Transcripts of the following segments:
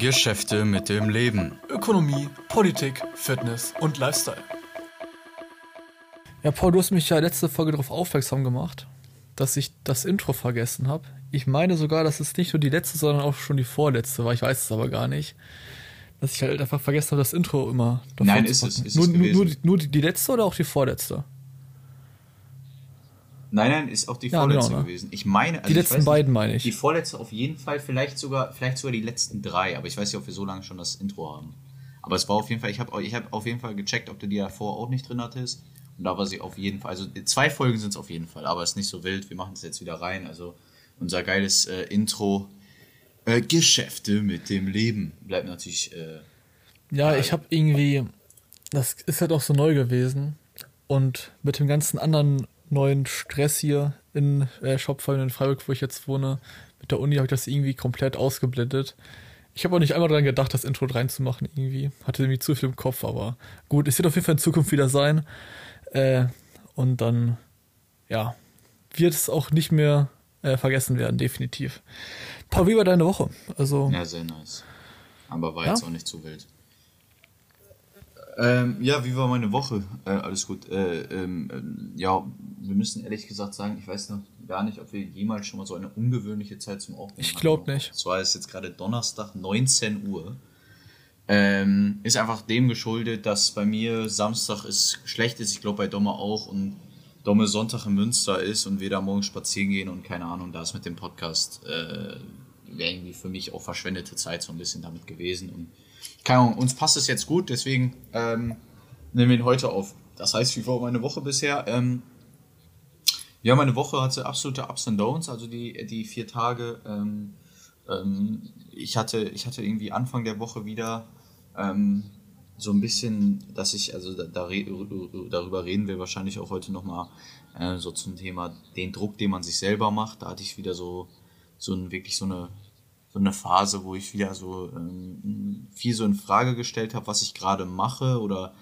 Geschäfte mit dem Leben. Ökonomie, Politik, Fitness und Lifestyle. Ja, Paul, du hast mich ja letzte Folge darauf aufmerksam gemacht, dass ich das Intro vergessen habe. Ich meine sogar, dass es nicht nur die letzte, sondern auch schon die vorletzte war. Ich weiß es aber gar nicht. Dass ich halt einfach vergessen habe, das Intro immer. Nein, ist es, ist nur, es gewesen. Nur, die, nur die letzte oder auch die vorletzte? Nein, nein, ist auch die Ja, vorletzte genau, ne? gewesen. Ich meine, also Die ich letzten nicht, beiden meine ich. Die vorletzte auf jeden Fall, vielleicht sogar, vielleicht sogar die letzten drei, aber ich weiß nicht, ob wir so lange schon das Intro haben. Aber es war auf jeden Fall, ich habe ich hab auf jeden Fall gecheckt, ob du die davor auch nicht drin hattest. Und da war sie auf jeden Fall, also zwei Folgen sind es auf jeden Fall, aber es ist nicht so wild. Wir machen es jetzt wieder rein. Also unser geiles äh, Intro. Äh, Geschäfte mit dem Leben bleibt natürlich. Äh, Ja, ich habe irgendwie, das ist halt auch so neu gewesen. Und mit dem ganzen anderen neuen Stress hier in äh, Shopfallen in Freiburg, wo ich jetzt wohne, mit der Uni habe ich das irgendwie komplett ausgeblendet. Ich habe auch nicht einmal daran gedacht, das Intro reinzumachen irgendwie. Hatte irgendwie zu viel im Kopf, aber gut, es wird auf jeden Fall in Zukunft wieder sein. Äh, und dann, ja, wird es auch nicht mehr äh, vergessen werden, definitiv. Paul, wie war deine Woche? Also, Ja, sehr nice. Aber war Ja? jetzt auch nicht zu wild. Ähm, ja, wie war meine Woche? Äh, alles gut. Äh, ähm, ähm, ja, wir müssen ehrlich gesagt sagen, ich weiß noch gar nicht, ob wir jemals schon mal so eine ungewöhnliche Zeit zum Aufnehmen Ich hatten. glaub nicht. Zwar ist jetzt gerade Donnerstag, 19 Uhr. Ähm, ist einfach dem geschuldet, dass bei mir Samstag ist schlecht ist, ich glaube bei Domme auch und Domme Sonntag in Münster ist und wir da morgen spazieren gehen und keine Ahnung, da ist mit dem Podcast äh, wäre irgendwie für mich auch verschwendete Zeit so ein bisschen damit gewesen und keine Ahnung, uns passt es jetzt gut, deswegen ähm, nehmen wir ihn heute auf. Das heißt, wie war meine Woche bisher? Ähm, ja, meine Woche hatte absolute Ups und Downs, also die, die vier Tage. Ähm, ähm, ich, hatte, ich hatte irgendwie Anfang der Woche wieder ähm, so ein bisschen, dass ich, also da, da, darüber reden wir wahrscheinlich auch heute nochmal, äh, so zum Thema den Druck, den man sich selber macht. Da hatte ich wieder so, so ein, wirklich so eine, so eine Phase, wo ich wieder so ähm, viel so in Frage gestellt habe, was ich gerade mache oder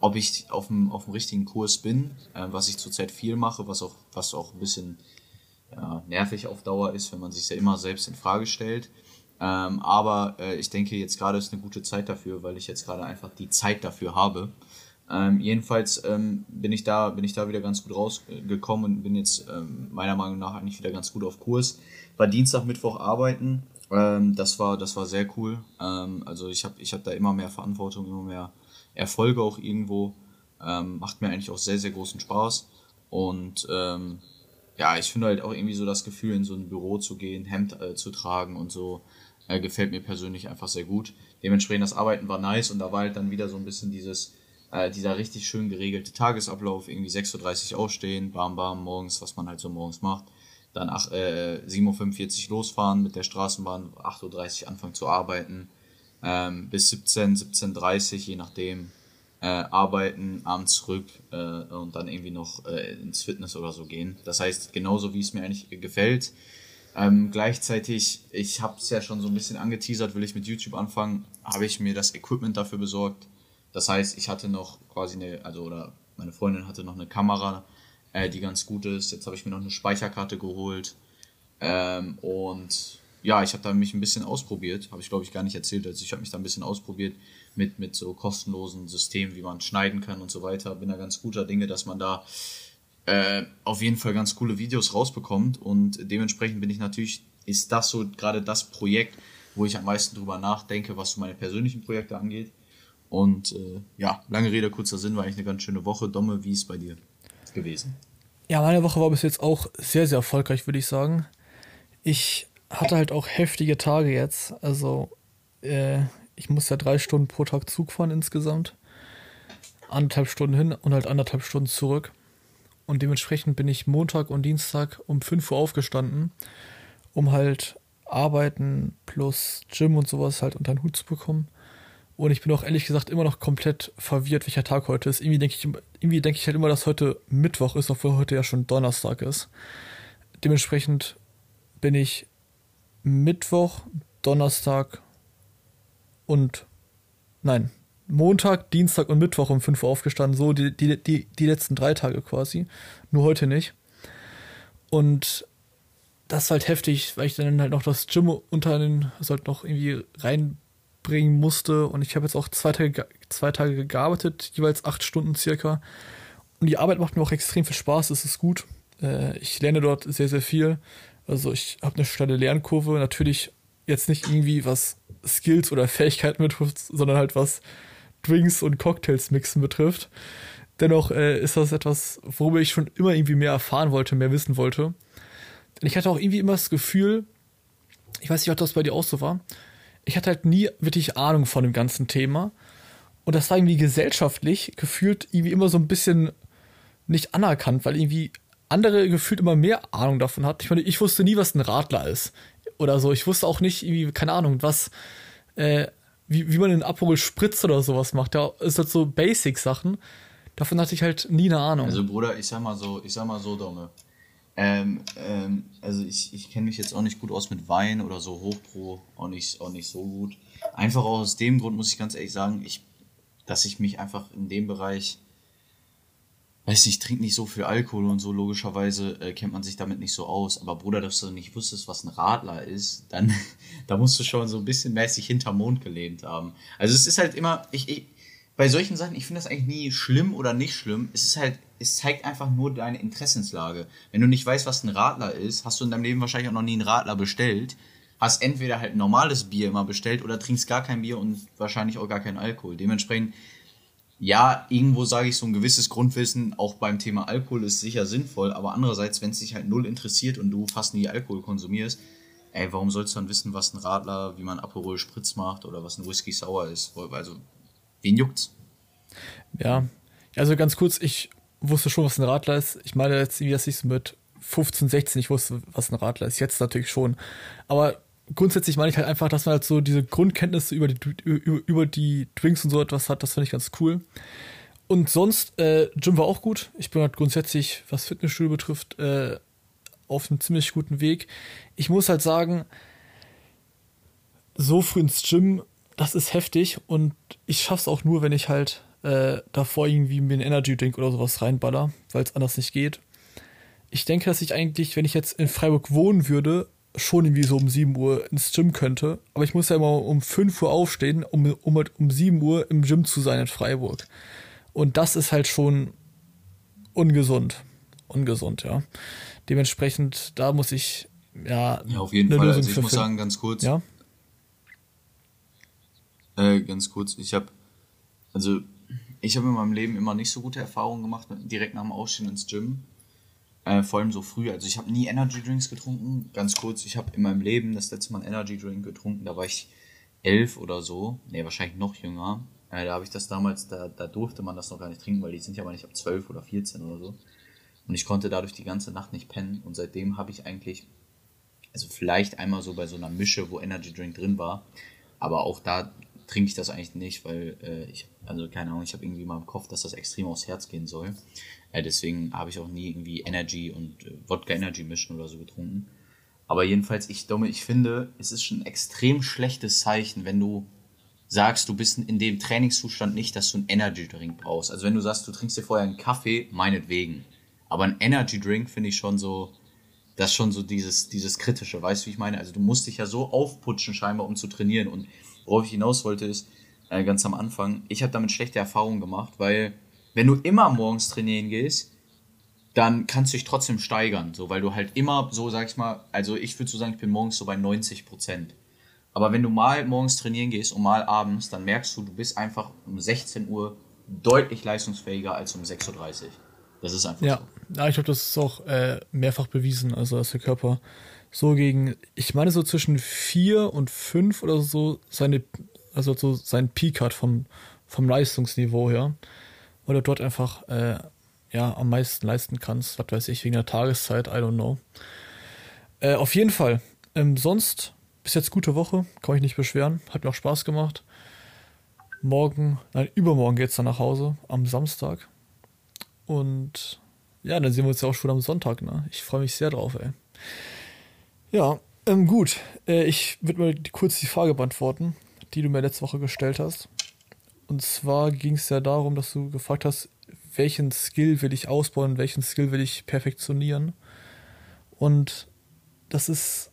ob ich auf dem, auf dem richtigen Kurs bin, äh, was ich zurzeit viel mache, was auch, was auch ein bisschen ja, nervig auf Dauer ist, wenn man sich ja immer selbst in Frage stellt. Ähm, aber äh, ich denke, jetzt gerade ist eine gute Zeit dafür, weil ich jetzt gerade einfach die Zeit dafür habe. Ähm, jedenfalls ähm, bin ich da, bin ich da wieder ganz gut rausgekommen und bin jetzt ähm, meiner Meinung nach eigentlich wieder ganz gut auf Kurs. War Dienstag, Mittwoch arbeiten. Ähm, das war, das war sehr cool. Ähm, also ich habe, ich habe da immer mehr Verantwortung, immer mehr Erfolge auch irgendwo. Ähm, macht mir eigentlich auch sehr, sehr großen Spaß. Und ähm, ja, ich finde halt auch irgendwie so das Gefühl, in so ein Büro zu gehen, Hemd äh, zu tragen und so, äh, gefällt mir persönlich einfach sehr gut. Dementsprechend das Arbeiten war nice und da war halt dann wieder so ein bisschen dieses, äh, dieser richtig schön geregelte Tagesablauf, irgendwie 6.30 Uhr aufstehen, bam, bam, morgens, was man halt so morgens macht. Dann äh, 7.45 Uhr losfahren mit der Straßenbahn, 8.30 Uhr anfangen zu arbeiten, ähm, bis 17, 17.30 Uhr, je nachdem, äh, arbeiten, abends zurück äh, und dann irgendwie noch äh, ins Fitness oder so gehen. Das heißt, genauso wie es mir eigentlich gefällt. Ähm, gleichzeitig, ich habe es ja schon so ein bisschen angeteasert, will ich mit YouTube anfangen, habe ich mir das Equipment dafür besorgt. Das heißt, ich hatte noch quasi eine, also oder meine Freundin hatte noch eine Kamera, äh, die ganz gut ist. Jetzt habe ich mir noch eine Speicherkarte geholt. Ähm, und ja, ich habe da mich ein bisschen ausprobiert, habe ich glaube ich gar nicht erzählt. Also ich habe mich da ein bisschen ausprobiert mit, mit so kostenlosen Systemen, wie man schneiden kann und so weiter. Bin da ganz guter Dinge, dass man da äh, auf jeden Fall ganz coole Videos rausbekommt und dementsprechend bin ich natürlich, ist das so gerade das Projekt, wo ich am meisten drüber nachdenke, was so meine persönlichen Projekte angeht. Und äh, ja, lange Rede, kurzer Sinn, war eigentlich eine ganz schöne Woche. Domme, wie ist bei dir gewesen? Ja, meine Woche war bis jetzt auch sehr, sehr erfolgreich, würde ich sagen. Ich hatte halt auch heftige Tage jetzt. Also, äh, ich muss ja drei Stunden pro Tag Zug fahren insgesamt. Anderthalb Stunden hin und halt anderthalb Stunden zurück. Und dementsprechend bin ich Montag und Dienstag um 5 Uhr aufgestanden, um halt Arbeiten plus Gym und sowas halt unter den Hut zu bekommen. Und ich bin auch ehrlich gesagt immer noch komplett verwirrt, welcher Tag heute ist. Irgendwie denke ich, irgendwie denke ich halt immer, dass heute Mittwoch ist, obwohl heute ja schon Donnerstag ist. Dementsprechend bin ich Mittwoch, Donnerstag und nein, Montag, Dienstag und Mittwoch um 5 Uhr aufgestanden. So die, die, die, die letzten drei Tage quasi. Nur heute nicht. Und das ist halt heftig, weil ich dann halt noch das Gym unter den, also halt noch irgendwie rein bringen musste. Und ich habe jetzt auch zwei Tage, zwei Tage gearbeitet, jeweils acht Stunden circa. Und die Arbeit macht mir auch extrem viel Spaß, es ist gut. Äh, ich lerne dort sehr, sehr viel. Also ich habe eine steile Lernkurve. Natürlich jetzt nicht irgendwie was Skills oder Fähigkeiten betrifft, sondern halt was Drinks und Cocktails mixen betrifft. Dennoch äh, ist das etwas, worüber ich schon immer irgendwie mehr erfahren wollte, mehr wissen wollte. Denn ich hatte auch irgendwie immer das Gefühl, ich weiß nicht, ob das bei dir auch so war, ich hatte halt nie wirklich Ahnung von dem ganzen Thema. Und das war irgendwie gesellschaftlich gefühlt irgendwie immer so ein bisschen nicht anerkannt, weil irgendwie andere gefühlt immer mehr Ahnung davon hatten. Ich meine, ich wusste nie, was ein Radler ist. Oder so. Ich wusste auch nicht, irgendwie, keine Ahnung, was, äh, wie, wie man einen Aperol Spritz oder sowas macht. Ja, ist halt so Basic-Sachen. Davon hatte ich halt nie eine Ahnung. Also Bruder, ich sag mal so, ich sag mal so, Domme. Ähm, ähm, also ich, ich kenne mich jetzt auch nicht gut aus mit Wein oder so Hochpro, auch nicht, auch nicht so gut. Einfach auch aus dem Grund muss ich ganz ehrlich sagen, ich, dass ich mich einfach in dem Bereich, weiß nicht, trinke nicht so viel Alkohol und so, logischerweise äh, kennt man sich damit nicht so aus. Aber Bruder, dass du nicht wusstest, was ein Radler ist, dann, da musst du schon so ein bisschen mäßig hinterm Mond gelehnt haben. Also es ist halt immer, ich, ich bei solchen Sachen, ich finde das eigentlich nie schlimm oder nicht schlimm. Es ist halt, es zeigt einfach nur deine Interessenslage. Wenn du nicht weißt, was ein Radler ist, hast du in deinem Leben wahrscheinlich auch noch nie einen Radler bestellt. Hast entweder halt normales Bier immer bestellt oder trinkst gar kein Bier und wahrscheinlich auch gar keinen Alkohol. Dementsprechend, ja, irgendwo sage ich, so ein gewisses Grundwissen auch beim Thema Alkohol ist sicher sinnvoll, aber andererseits, wenn es dich halt null interessiert und du fast nie Alkohol konsumierst, ey, warum sollst du dann wissen, was ein Radler, wie man Aperol Spritz macht oder was ein Whisky Sour ist? Also, wen juckt's? Ja, also ganz kurz, ich wusste schon, was ein Radler ist. Ich meine jetzt, wie das ich mit 15, 16 ich wusste, was ein Radler ist. Jetzt natürlich schon. Aber grundsätzlich meine ich halt einfach, dass man halt so diese Grundkenntnisse über die, über, über die Drinks und so etwas hat. Das finde ich ganz cool. Und sonst, äh, Gym war auch gut. Ich bin halt grundsätzlich, was Fitnessstudio betrifft, äh, auf einem ziemlich guten Weg. Ich muss halt sagen, so früh ins Gym, das ist heftig und ich schaff's auch nur, wenn ich halt äh, davor irgendwie mir einen Energy Drink oder sowas reinballer, weil es anders nicht geht. Ich denke, dass ich eigentlich, wenn ich jetzt in Freiburg wohnen würde, schon irgendwie so um 7 Uhr ins Gym könnte. Aber ich muss ja immer um 5 Uhr aufstehen, um, um halt um 7 Uhr im Gym zu sein in Freiburg. Und das ist halt schon ungesund. Ungesund, ja. Dementsprechend, da muss ich ja. Ja, auf jeden Fall. also ich muss sagen, ganz kurz. Ja. Äh, ganz kurz, ich habe, also ich habe in meinem Leben immer nicht so gute Erfahrungen gemacht, direkt nach dem Aufstehen ins Gym. Äh, vor allem so früh. Also ich habe nie Energy Drinks getrunken. Ganz kurz, ich habe in meinem Leben das letzte Mal einen Energy Drink getrunken. Da war ich elf oder so. Ne, wahrscheinlich noch jünger. Äh, da habe ich das damals, da, da durfte man das noch gar nicht trinken, weil die sind ja aber nicht ab zwölf oder 14 oder so. Und ich konnte dadurch die ganze Nacht nicht pennen. Und seitdem habe ich eigentlich, also vielleicht einmal so bei so einer Mische, wo Energy Drink drin war. Aber auch da trinke ich das eigentlich nicht, weil äh, ich, also keine Ahnung, ich habe irgendwie mal im Kopf, dass das extrem aufs Herz gehen soll. Äh, deswegen habe ich auch nie irgendwie Energy und äh, Wodka Energy mischen oder so getrunken. Aber jedenfalls, ich dumme, ich finde, es ist schon ein extrem schlechtes Zeichen, wenn du sagst, du bist in dem Trainingszustand nicht, dass du einen Energy Drink brauchst. Also wenn du sagst, du trinkst dir vorher einen Kaffee, meinetwegen. Aber ein Energy Drink finde ich schon so, das ist schon so dieses, dieses Kritische, weißt du, wie ich meine? Also du musst dich ja so aufputschen scheinbar, um zu trainieren. Und worauf ich hinaus wollte, ist, äh, ganz am Anfang, ich habe damit schlechte Erfahrungen gemacht, weil wenn du immer morgens trainieren gehst, dann kannst du dich trotzdem steigern, so, weil du halt immer so, sag ich mal, also ich würde so sagen, ich bin morgens so bei 90 Prozent. Aber wenn du mal morgens trainieren gehst und mal abends, dann merkst du, du bist einfach um 16 Uhr deutlich leistungsfähiger als um 6.30 Uhr. Das ist einfach ja. so. Ja, ich glaube, das ist auch äh, mehrfach bewiesen, also dass der Körper so gegen, ich meine so zwischen vier und fünf oder so seine, also so sein Peak hat vom, vom Leistungsniveau her, weil du dort einfach äh, ja am meisten leisten kannst, was weiß ich, wegen der Tageszeit, I don't know. Äh, auf jeden Fall. Ähm, sonst bis jetzt gute Woche, kann mich nicht beschweren, hat mir auch Spaß gemacht. Morgen, nein, übermorgen geht's dann nach Hause, am Samstag. Und ja, dann sehen wir uns ja auch schon am Sonntag, ne? Ich freue mich sehr drauf, ey. Ja, ähm, gut. Äh, ich würde mal kurz die Frage beantworten, die du mir letzte Woche gestellt hast. Und zwar ging es ja darum, dass du gefragt hast, welchen Skill will ich ausbauen, welchen Skill will ich perfektionieren. Und das ist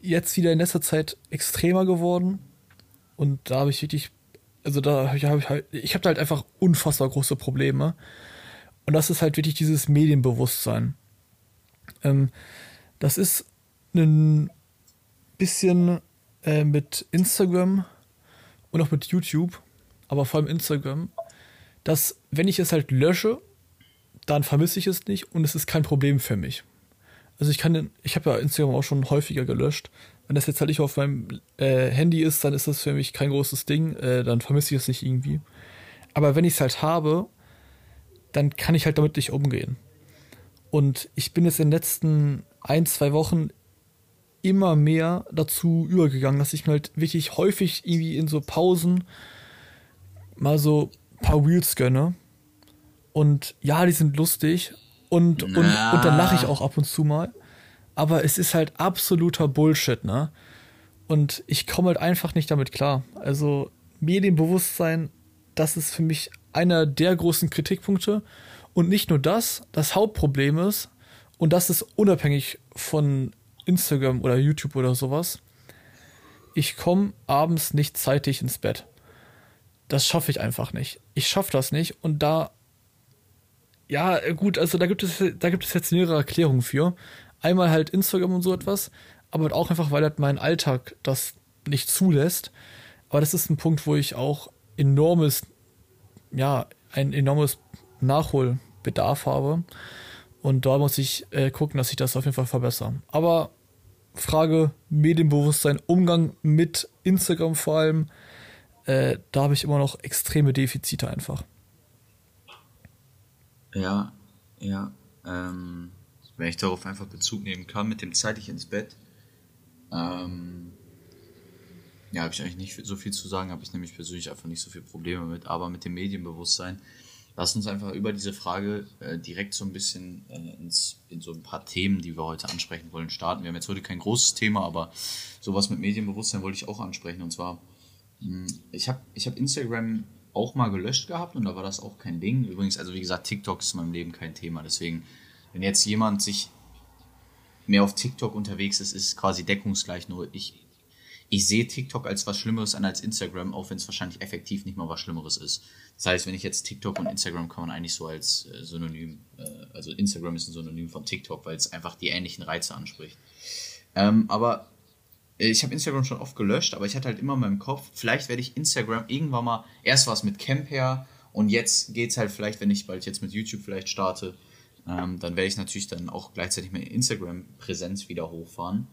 jetzt wieder in letzter Zeit extremer geworden. und da habe ich wirklich, also da habe ich, hab ich halt, ich habe da halt einfach unfassbar große Probleme. Und das ist halt wirklich dieses Medienbewusstsein. Ähm, das ist ein bisschen äh, mit Instagram und auch mit YouTube, aber vor allem Instagram, dass wenn ich es halt lösche, dann vermisse ich es nicht und es ist kein Problem für mich. Also ich kann, ich habe ja Instagram auch schon häufiger gelöscht. Wenn das jetzt halt nicht auf meinem äh, Handy ist, dann ist das für mich kein großes Ding, äh, dann vermisse ich es nicht irgendwie. Aber wenn ich es halt habe, dann kann ich halt damit nicht umgehen. Und ich bin jetzt in den letzten ein, zwei Wochen immer mehr dazu übergegangen, dass ich mir halt wirklich häufig irgendwie in so Pausen mal so ein paar Wheels gönne. Und ja, die sind lustig und, und, und dann lache ich auch ab und zu mal. Aber es ist halt absoluter Bullshit, ne? Und ich komme halt einfach nicht damit klar. Also Medienbewusstsein, das ist für mich einer der großen Kritikpunkte. Und nicht nur das, das Hauptproblem ist, und das ist unabhängig von Instagram oder YouTube oder sowas, ich komme abends nicht zeitig ins Bett. Das schaffe ich einfach nicht. Ich schaffe das nicht und da ja, gut, also da gibt es da gibt es jetzt mehrere Erklärungen für. Einmal halt Instagram und so etwas, aber auch einfach, weil halt mein Alltag das nicht zulässt. Aber das ist ein Punkt, wo ich auch enormes, ja, ein enormes Nachholbedarf habe. Und da muss ich äh, gucken, dass ich das auf jeden Fall verbessere. Aber Frage Medienbewusstsein, Umgang mit Instagram vor allem, äh, da habe ich immer noch extreme Defizite einfach. Ja, ja. Ähm, wenn ich darauf einfach Bezug nehmen kann, mit dem zeitig ins Bett. Ähm, ja, habe ich eigentlich nicht so viel zu sagen, habe ich nämlich persönlich einfach nicht so viele Probleme mit, aber mit dem Medienbewusstsein. Lass uns einfach über diese Frage äh, direkt so ein bisschen äh, ins, in so ein paar Themen, die wir heute ansprechen wollen, starten. Wir haben jetzt heute kein großes Thema, aber sowas mit Medienbewusstsein wollte ich auch ansprechen. Und zwar, mh, hm, ich habe ich hab Instagram auch mal gelöscht gehabt und da war das auch kein Ding. Übrigens, also wie gesagt, TikTok ist in meinem Leben kein Thema. Deswegen, wenn jetzt jemand sich mehr auf TikTok unterwegs ist, ist quasi deckungsgleich. Nur ich ich sehe TikTok als was Schlimmeres an als Instagram, auch wenn es wahrscheinlich effektiv nicht mal was Schlimmeres ist. Das heißt, wenn ich jetzt TikTok und Instagram kann man eigentlich so als äh, Synonym, äh, also Instagram ist ein Synonym von TikTok, weil es einfach die ähnlichen Reize anspricht. Ähm, aber äh, ich habe Instagram schon oft gelöscht, aber ich hatte halt immer in meinem Kopf, vielleicht werde ich Instagram irgendwann mal, erst was mit Camp her und jetzt geht es halt vielleicht, wenn ich bald jetzt mit YouTube vielleicht starte, ähm, dann werde ich natürlich dann auch gleichzeitig meine Instagram-Präsenz wieder hochfahren.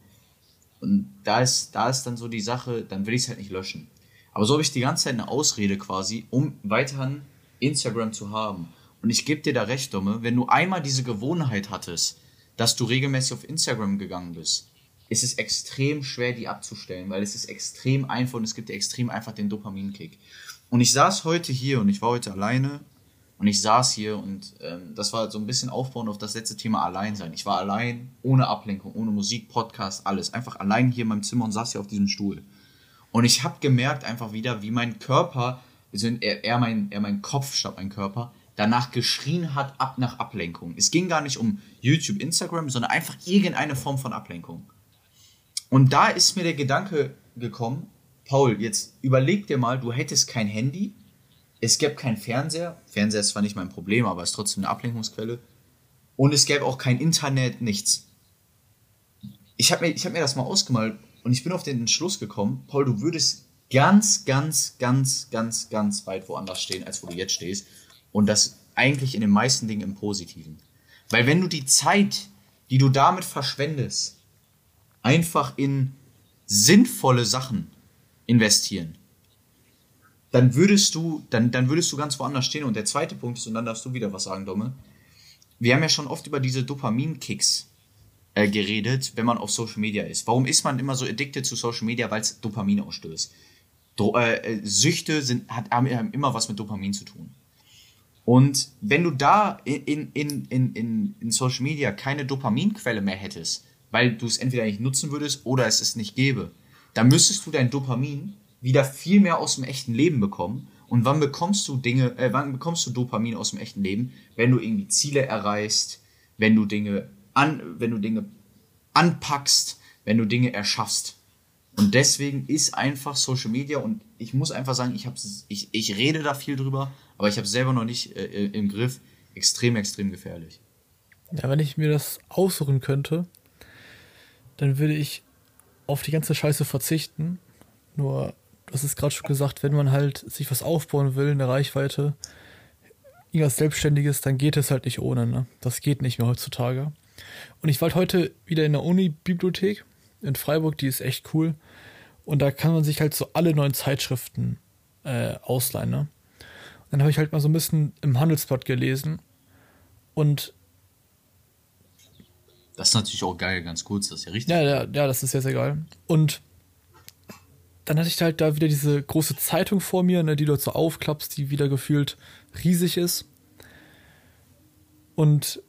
Und da ist, da ist dann so die Sache, dann will ich es halt nicht löschen. Aber so habe ich die ganze Zeit eine Ausrede quasi, um weiterhin Instagram zu haben. Und ich gebe dir da recht, Dumme, wenn du einmal diese Gewohnheit hattest, dass du regelmäßig auf Instagram gegangen bist, ist es extrem schwer, die abzustellen, weil es ist extrem einfach und es gibt dir extrem einfach den Dopaminkick. Und ich saß heute hier und ich war heute alleine und ich saß hier und ähm, das war so ein bisschen aufbauend auf das letzte Thema Alleinsein. Ich war allein, ohne Ablenkung, ohne Musik, Podcast, alles. Einfach allein hier in meinem Zimmer und saß hier auf diesem Stuhl. Und ich habe gemerkt einfach wieder, wie mein Körper, also eher, eher, mein, eher mein Kopf statt mein Körper, danach geschrien hat, ab nach Ablenkung. Es ging gar nicht um YouTube, Instagram, sondern einfach irgendeine Form von Ablenkung. Und da ist mir der Gedanke gekommen, Paul, jetzt überleg dir mal, du hättest kein Handy, es gäbe keinen Fernseher. Fernseher ist zwar nicht mein Problem, aber ist trotzdem eine Ablenkungsquelle. Und es gäbe auch kein Internet, nichts. Ich habe mir, hab mir das mal ausgemalt und ich bin auf den Entschluss gekommen, Paul, du würdest ganz, ganz, ganz, ganz, ganz weit woanders stehen, als wo du jetzt stehst. Und das eigentlich in den meisten Dingen im Positiven. Weil wenn du die Zeit, die du damit verschwendest, einfach in sinnvolle Sachen investieren, dann würdest du, dann, dann würdest du ganz woanders stehen. Und der zweite Punkt ist, und dann darfst du wieder was sagen, Domme. Wir haben ja schon oft über diese Dopamin-Kicks äh, geredet, wenn man auf Social Media ist. Warum ist man immer so addicted zu Social Media? Weil es Dopamin ausstößt. Do äh, äh, Süchte sind, hat, haben immer was mit Dopamin zu tun. Und wenn du da in, in, in, in, in Social Media keine Dopaminquelle mehr hättest, weil du es entweder nicht nutzen würdest oder es es nicht gäbe, dann müsstest du dein Dopamin wieder viel mehr aus dem echten Leben bekommen. Und wann bekommst du Dinge, äh, wann bekommst du Dopamin aus dem echten Leben? Wenn du irgendwie Ziele erreichst, wenn du Dinge an, wenn du Dinge anpackst, wenn du Dinge erschaffst. Und deswegen ist einfach Social Media und ich muss einfach sagen, ich, hab's, ich, ich rede da viel drüber, aber ich habe selber noch nicht äh, im Griff. Extrem, extrem gefährlich. Ja, wenn ich mir das aussuchen könnte, dann würde ich auf die ganze Scheiße verzichten. Nur, du hast es gerade schon gesagt, wenn man halt sich was aufbauen will, eine Reichweite, irgendwas Selbstständiges, dann geht es halt nicht ohne. Ne? Das geht nicht mehr heutzutage. Und ich war halt heute wieder in der Uni-Bibliothek in Freiburg, die ist echt cool. Und da kann man sich halt so alle neuen Zeitschriften äh, ausleihen. Ne? Und dann habe ich halt mal so ein bisschen im Handelsblatt gelesen. Und das ist natürlich auch geil, ganz kurz, das ist ja richtig. Ja, ja, ja, das ist sehr, sehr geil. Und dann hatte ich halt da wieder diese große Zeitung vor mir, ne, die du so aufklappst, die wieder gefühlt riesig ist. Und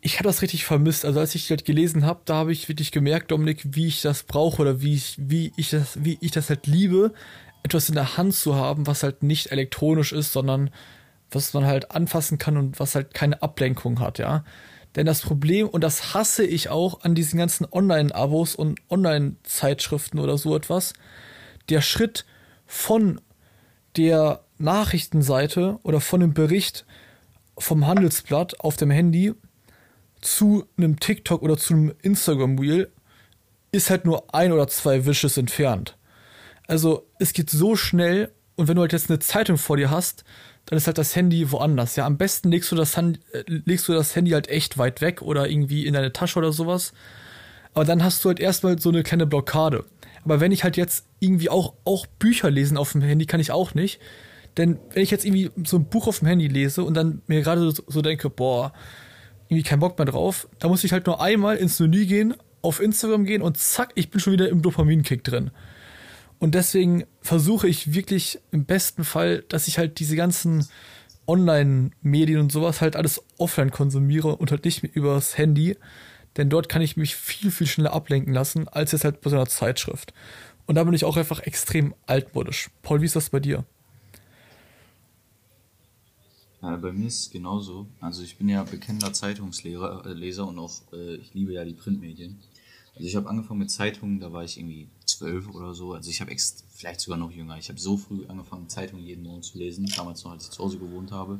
ich habe das richtig vermisst. Also als ich halt gelesen habe, da habe ich wirklich gemerkt, Dominik, wie ich das brauche oder wie ich, wie ich das, wie ich das halt liebe, etwas in der Hand zu haben, was halt nicht elektronisch ist, sondern was man halt anfassen kann und was halt keine Ablenkung hat, ja. Denn das Problem, und das hasse ich auch an diesen ganzen Online-Abos und Online-Zeitschriften oder so etwas, der Schritt von der Nachrichtenseite oder von dem Bericht vom Handelsblatt auf dem Handy zu einem TikTok oder zu einem Instagram-Reel ist halt nur ein oder zwei Wishes entfernt. Also es geht so schnell und wenn du halt jetzt eine Zeitung vor dir hast, dann ist halt das Handy woanders. Ja, am besten legst du das, Hand, äh, legst du das Handy halt echt weit weg oder irgendwie in deine Tasche oder sowas. Aber dann hast du halt erstmal so eine kleine Blockade. Aber wenn ich halt jetzt irgendwie auch, auch Bücher lesen auf dem Handy, kann ich auch nicht. Denn wenn ich jetzt irgendwie so ein Buch auf dem Handy lese und dann mir gerade so, so denke, boah, irgendwie keinen Bock mehr drauf, da muss ich halt nur einmal ins Menü gehen, auf Instagram gehen und zack, ich bin schon wieder im Dopaminkick drin. Und deswegen versuche ich wirklich im besten Fall, dass ich halt diese ganzen Online-Medien und sowas halt alles offline konsumiere und halt nicht übers Handy. Denn dort kann ich mich viel, viel schneller ablenken lassen, als jetzt halt bei so einer Zeitschrift. Und da bin ich auch einfach extrem altmodisch. Paul, wie ist das bei dir? Ja, bei mir ist es genauso. Also ich bin ja bekennender Zeitungsleser äh, Leser und auch äh, ich liebe ja die Printmedien. Also ich habe angefangen mit Zeitungen, da war ich irgendwie zwölf oder so. Also ich habe vielleicht sogar noch jünger. Ich habe so früh angefangen, Zeitungen jeden Morgen zu lesen, damals noch, als ich zu Hause gewohnt habe.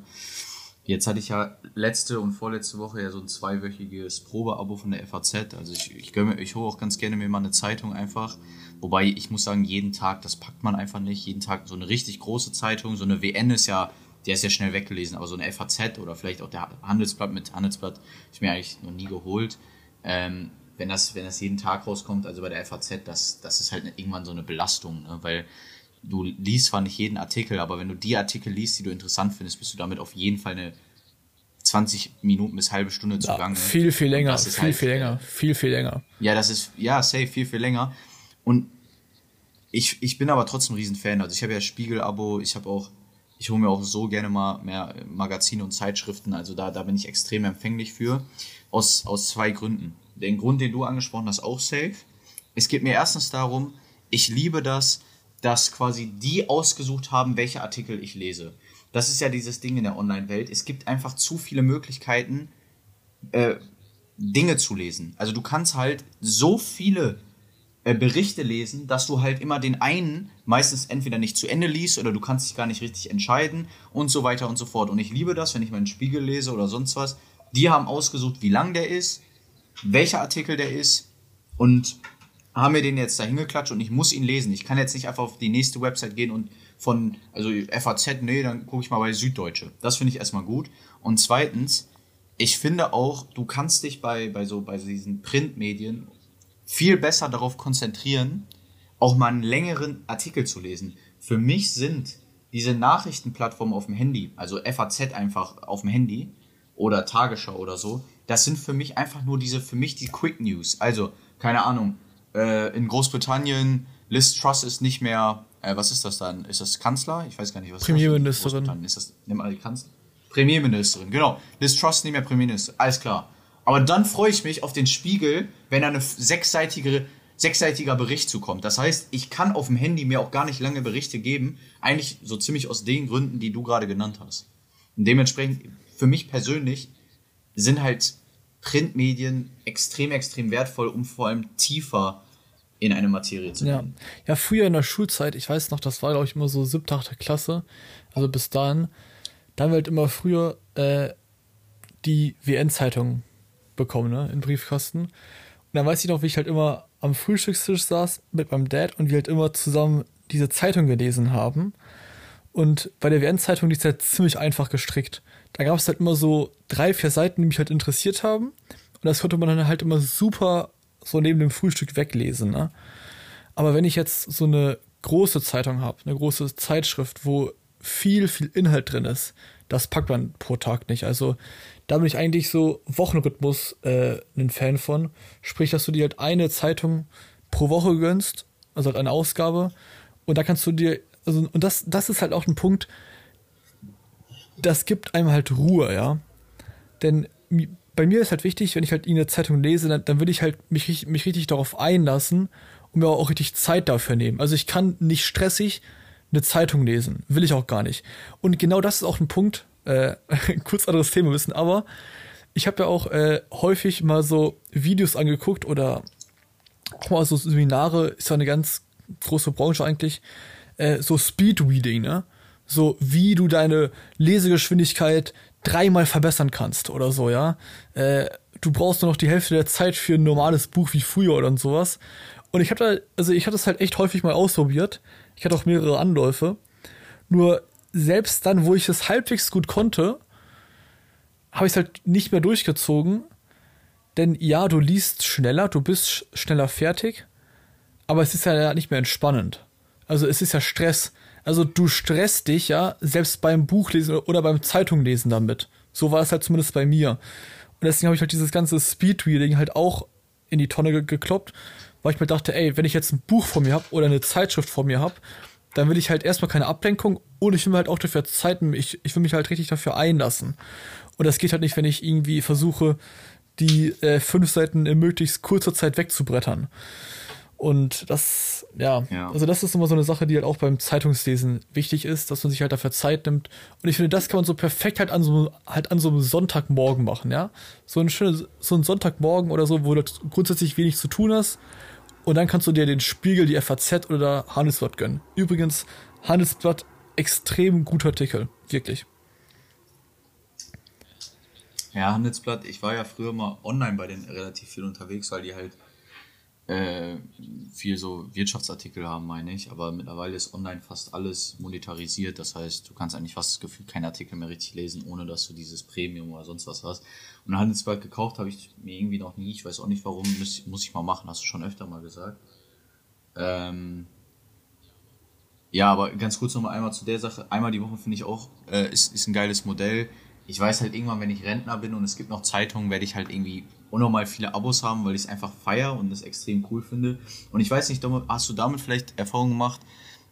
Jetzt hatte ich ja letzte und vorletzte Woche ja so ein zweiwöchiges Probeabo von der FAZ. Also ich, ich, gönne, ich hole auch ganz gerne mir mal eine Zeitung einfach. Wobei ich muss sagen, jeden Tag, das packt man einfach nicht. Jeden Tag so eine richtig große Zeitung, so eine WN ist ja, der ist ja schnell weggelesen, aber so eine FAZ oder vielleicht auch der Handelsblatt mit Handelsblatt, ich mir eigentlich noch nie geholt. Ähm, wenn das, wenn das jeden Tag rauskommt, also bei der FAZ, das, das ist halt irgendwann so eine Belastung, ne? weil du liest zwar nicht jeden Artikel, aber wenn du die Artikel liest, die du interessant findest, bist du damit auf jeden Fall eine 20 Minuten bis halbe Stunde zugange. Ja, viel, viel länger, viel, halt, viel länger, viel, viel länger. Ja, das ist, ja, safe, viel, viel länger. Und ich, ich bin aber trotzdem ein Riesenfan. Also ich habe ja Spiegel-Abo, ich habe auch, ich hole mir auch so gerne mal mehr Magazine und Zeitschriften. Also da, da bin ich extrem empfänglich für. Aus, aus zwei Gründen den Grund, den du angesprochen hast, auch safe. Es geht mir erstens darum, ich liebe das, dass quasi die ausgesucht haben, welche Artikel ich lese. Das ist ja dieses Ding in der Online-Welt. Es gibt einfach zu viele Möglichkeiten, äh, Dinge zu lesen. Also du kannst halt so viele äh, Berichte lesen, dass du halt immer den einen meistens entweder nicht zu Ende liest oder du kannst dich gar nicht richtig entscheiden und so weiter und so fort. Und ich liebe das, wenn ich meinen Spiegel lese oder sonst was. Die haben ausgesucht, wie lang der ist, welcher Artikel der ist und haben mir den jetzt da hingeklatscht und ich muss ihn lesen. Ich kann jetzt nicht einfach auf die nächste Website gehen und von, also FAZ, nee, dann gucke ich mal bei Süddeutsche. Das finde ich erstmal gut. Und zweitens, ich finde auch, du kannst dich bei, bei so, bei diesen Printmedien viel besser darauf konzentrieren, auch mal einen längeren Artikel zu lesen. Für mich sind diese Nachrichtenplattformen auf dem Handy, also FAZ einfach auf dem Handy oder Tagesschau oder so, das sind für mich einfach nur diese, für mich die Quick News. Also, keine Ahnung, äh, in Großbritannien, Liz Truss ist nicht mehr, äh, was ist das dann? Ist das Kanzler? Ich weiß gar nicht, was Premierministerin. Das ist das, nimm mal die Kanzler. Premierministerin, genau. Liz Truss ist nicht mehr Premierministerin, alles klar. Aber dann freue ich mich auf den Spiegel, wenn da eine sechsseitige, sechsseitiger Bericht zukommt. Das heißt, ich kann auf dem Handy mir auch gar nicht lange Berichte geben, eigentlich so ziemlich aus den Gründen, die du gerade genannt hast. Und dementsprechend, für mich persönlich, sind halt Printmedien extrem, extrem wertvoll, um vor allem tiefer in eine Materie zu Ja. gehen. ja, früher in der Schulzeit, ich weiß noch, das war, glaube ich, immer so siebte, achte Klasse, also bis dahin, da haben wir halt immer früher äh, die WN-Zeitung bekommen, ne, in Briefkasten. Und dann weiß ich noch, wie ich halt immer am Frühstückstisch saß mit meinem Dad und wir halt immer zusammen diese Zeitung gelesen haben. Und bei der WN-Zeitung, die ist halt ziemlich einfach gestrickt. Da gab es halt immer so drei, vier Seiten, die mich halt interessiert haben. Und das konnte man dann halt immer super so neben dem Frühstück weglesen, ne? Aber wenn ich jetzt so eine große Zeitung habe, eine große Zeitschrift, wo viel, viel Inhalt drin ist, das packt man pro Tag nicht. Also da bin ich eigentlich so Wochenrhythmus äh, ein Fan von. Sprich, dass du dir halt eine Zeitung pro Woche gönnst, also halt eine Ausgabe. Und da kannst du dir, also, und das, das ist halt auch ein Punkt, das gibt einem halt Ruhe, ja. Denn bei mir ist halt wichtig, wenn ich halt irgendeine Zeitung lese, dann, dann will ich halt mich, richtig- mich richtig darauf einlassen und mir auch richtig Zeit dafür nehmen. Also ich kann nicht stressig eine Zeitung lesen. Will ich auch gar nicht. Und genau das ist auch ein Punkt, äh, kurz anderes Thema wissen, aber ich habe ja auch äh, häufig mal so Videos angeguckt oder auch mal so Seminare, ist ja eine ganz große Branche eigentlich, äh, so Speedreading, ne? So wie du deine Lesegeschwindigkeit dreimal verbessern kannst oder so, ja. Äh, du brauchst nur noch die Hälfte der Zeit für ein normales Buch wie früher oder sowas. Und ich habe da, also ich habe das halt echt häufig mal ausprobiert. Ich hatte auch mehrere Anläufe. Nur selbst dann, wo ich es halbwegs gut konnte, habe ich es halt nicht mehr durchgezogen. Denn ja, du liest schneller, du bist sch- schneller fertig, aber es ist ja nicht mehr entspannend. Also es ist ja Stress. Also du stresst dich ja selbst beim Buchlesen oder beim Zeitunglesen damit. So war es halt zumindest bei mir. Und deswegen habe ich halt dieses ganze Speedreading halt auch in die Tonne ge gekloppt, weil ich mir dachte, ey, wenn ich jetzt ein Buch vor mir habe oder eine Zeitschrift vor mir habe, dann will ich halt erstmal keine Ablenkung und ich will mir halt auch dafür Zeit, ich, ich will mich halt richtig dafür einlassen. Und das geht halt nicht, wenn ich irgendwie versuche, die äh, fünf Seiten in möglichst kurzer Zeit wegzubrettern. Und das, ja, Ja. also das ist immer so eine Sache, die halt auch beim Zeitungslesen wichtig ist, dass man sich halt dafür Zeit nimmt. Und ich finde, das kann man so perfekt halt an so, halt an so einem Sonntagmorgen machen, ja. So ein schönes, so ein Sonntagmorgen oder so, wo du grundsätzlich wenig zu tun hast. Und dann kannst du dir den Spiegel, die FAZ oder Handelsblatt gönnen. Übrigens, Handelsblatt, extrem guter Artikel. Wirklich. Ja, Handelsblatt, ich war ja früher mal online bei denen relativ viel unterwegs, weil die halt äh, viel so Wirtschaftsartikel haben, meine ich. Aber mittlerweile ist online fast alles monetarisiert. Das heißt, du kannst eigentlich fast das Gefühl keinen Artikel mehr richtig lesen, ohne dass du dieses Premium oder sonst was hast. Und ein Handelsblatt gekauft habe ich mir irgendwie noch nie. Ich weiß auch nicht warum. Muss, muss ich mal machen, hast du schon öfter mal gesagt. Ähm, ja, aber ganz kurz nochmal einmal zu der Sache. Einmal die Woche finde ich auch, äh, ist, ist ein geiles Modell. Ich weiß halt irgendwann, wenn ich Rentner bin und es gibt noch Zeitungen, werde ich halt irgendwie unnormal viele Abos haben, weil ich es einfach feier und das extrem cool finde. Und ich weiß nicht, hast du damit vielleicht Erfahrungen gemacht?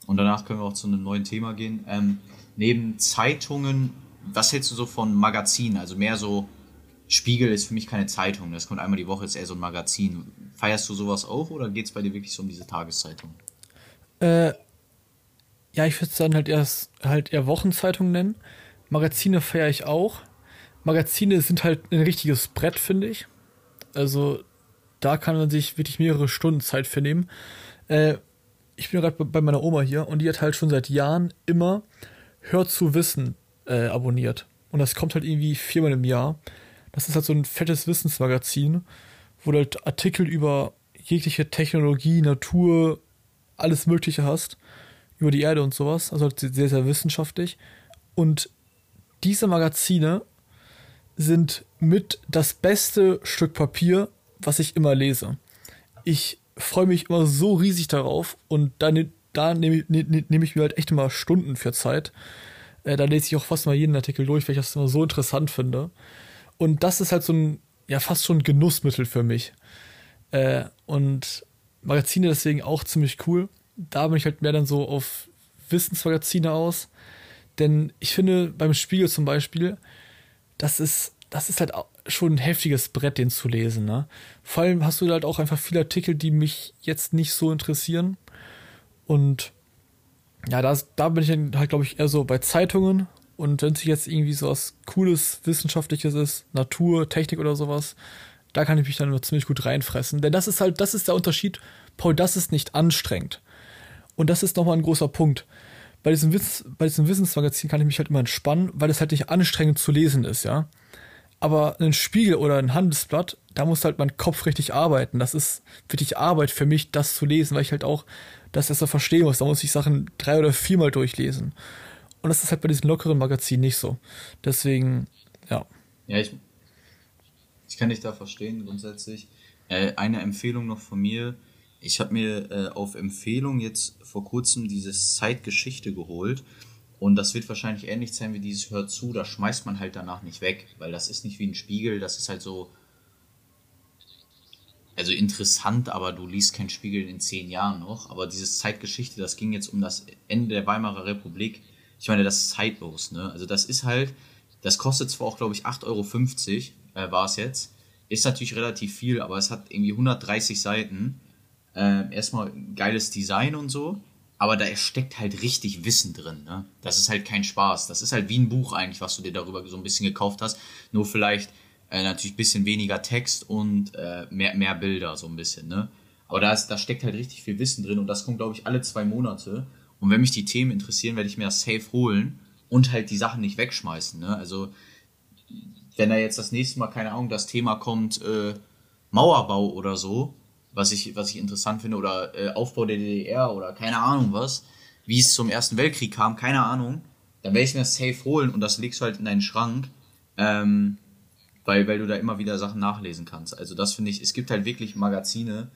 Und danach können wir auch zu einem neuen Thema gehen. Ähm, neben Zeitungen, was hältst du so von Magazinen? Also mehr so, Spiegel ist für mich keine Zeitung, das kommt einmal die Woche, ist eher so ein Magazin. Feierst du sowas auch oder geht es bei dir wirklich so um diese Tageszeitung? Äh, ja, ich würde es dann halt erst halt eher Wochenzeitung nennen. Magazine feiere ich auch. Magazine sind halt ein richtiges Brett, finde ich. Also da kann man sich wirklich mehrere Stunden Zeit für nehmen. Äh, ich bin gerade bei meiner Oma hier und die hat halt schon seit Jahren immer Hör zu Wissen äh, abonniert. Und das kommt halt irgendwie viermal im Jahr. Das ist halt so ein fettes Wissensmagazin, wo du halt Artikel über jegliche Technologie, Natur, alles Mögliche hast. Über die Erde und sowas. Also halt sehr, sehr wissenschaftlich. Und diese Magazine sind mit das beste Stück Papier, was ich immer lese. Ich freue mich immer so riesig darauf und da, ne- da nehme ne, ne, nehm ich mir halt echt immer Stunden für Zeit. Äh, da lese ich auch fast mal jeden Artikel durch, weil ich das immer so interessant finde. Und das ist halt so ein, ja, fast schon ein Genussmittel für mich. Äh, und Magazine deswegen auch ziemlich cool. Da bin ich halt mehr dann so auf Wissensmagazine aus. Denn ich finde, beim Spiegel zum Beispiel, das ist, das ist halt schon ein heftiges Brett, den zu lesen. Ne? Vor allem hast du halt auch einfach viele Artikel, die mich jetzt nicht so interessieren. Und ja, da, da bin ich dann halt, glaube ich, eher so bei Zeitungen. Und wenn es jetzt irgendwie so was Cooles, Wissenschaftliches ist, Natur, Technik oder sowas, da kann ich mich dann ziemlich gut reinfressen. Denn das ist halt, das ist der Unterschied Paul, das ist nicht anstrengend. Und das ist nochmal ein großer Punkt. Bei diesem, Wiss, bei diesem Wissensmagazin kann ich mich halt immer entspannen, weil es halt nicht anstrengend zu lesen ist, ja. Aber ein Spiegel oder ein Handelsblatt, da muss halt mein Kopf richtig arbeiten. Das ist wirklich Arbeit für mich, das zu lesen, weil ich halt auch das erst verstehen muss. Da muss ich Sachen drei oder viermal durchlesen. Und das ist halt bei diesen lockeren Magazinen nicht so. Deswegen, ja. Ja, ich, ich kann dich da verstehen, grundsätzlich. Äh, eine Empfehlung noch von mir. Ich habe mir äh, auf Empfehlung jetzt vor kurzem dieses Zeitgeschichte geholt. Und das wird wahrscheinlich ähnlich sein wie dieses Hör zu, da schmeißt man halt danach nicht weg, weil das ist nicht wie ein Spiegel, das ist halt so, also interessant, aber du liest kein Spiegel in zehn Jahren noch. Aber dieses Zeitgeschichte, das ging jetzt um das Ende der Weimarer Republik. Ich meine, das ist zeitlos, ne? Also das ist halt, das kostet zwar auch, glaube ich, 8,50 Euro, äh, war es jetzt. Ist natürlich relativ viel, aber es hat irgendwie 130 Seiten. Äh, erstmal geiles Design und so aber da steckt halt richtig Wissen drin. Ne? Das ist halt kein Spaß. Das ist halt wie ein Buch eigentlich, was du dir darüber so ein bisschen gekauft hast. Nur vielleicht äh, natürlich ein bisschen weniger Text und äh, mehr, mehr Bilder so ein bisschen. Ne? Aber da, ist, da steckt halt richtig viel Wissen drin und das kommt, glaube ich, alle zwei Monate. Und wenn mich die Themen interessieren, werde ich mir das safe holen und halt die Sachen nicht wegschmeißen. Ne? Also, wenn da jetzt das nächste Mal, keine Ahnung, das Thema kommt, äh, Mauerbau oder so, was ich, was ich interessant finde, oder äh, Aufbau der DDR oder keine Ahnung was, wie es zum Ersten Weltkrieg kam, keine Ahnung, dann werde ich mir das safe holen und das legst du halt in deinen Schrank, ähm, weil, weil du da immer wieder Sachen nachlesen kannst. Also das finde ich, es gibt halt wirklich Magazine,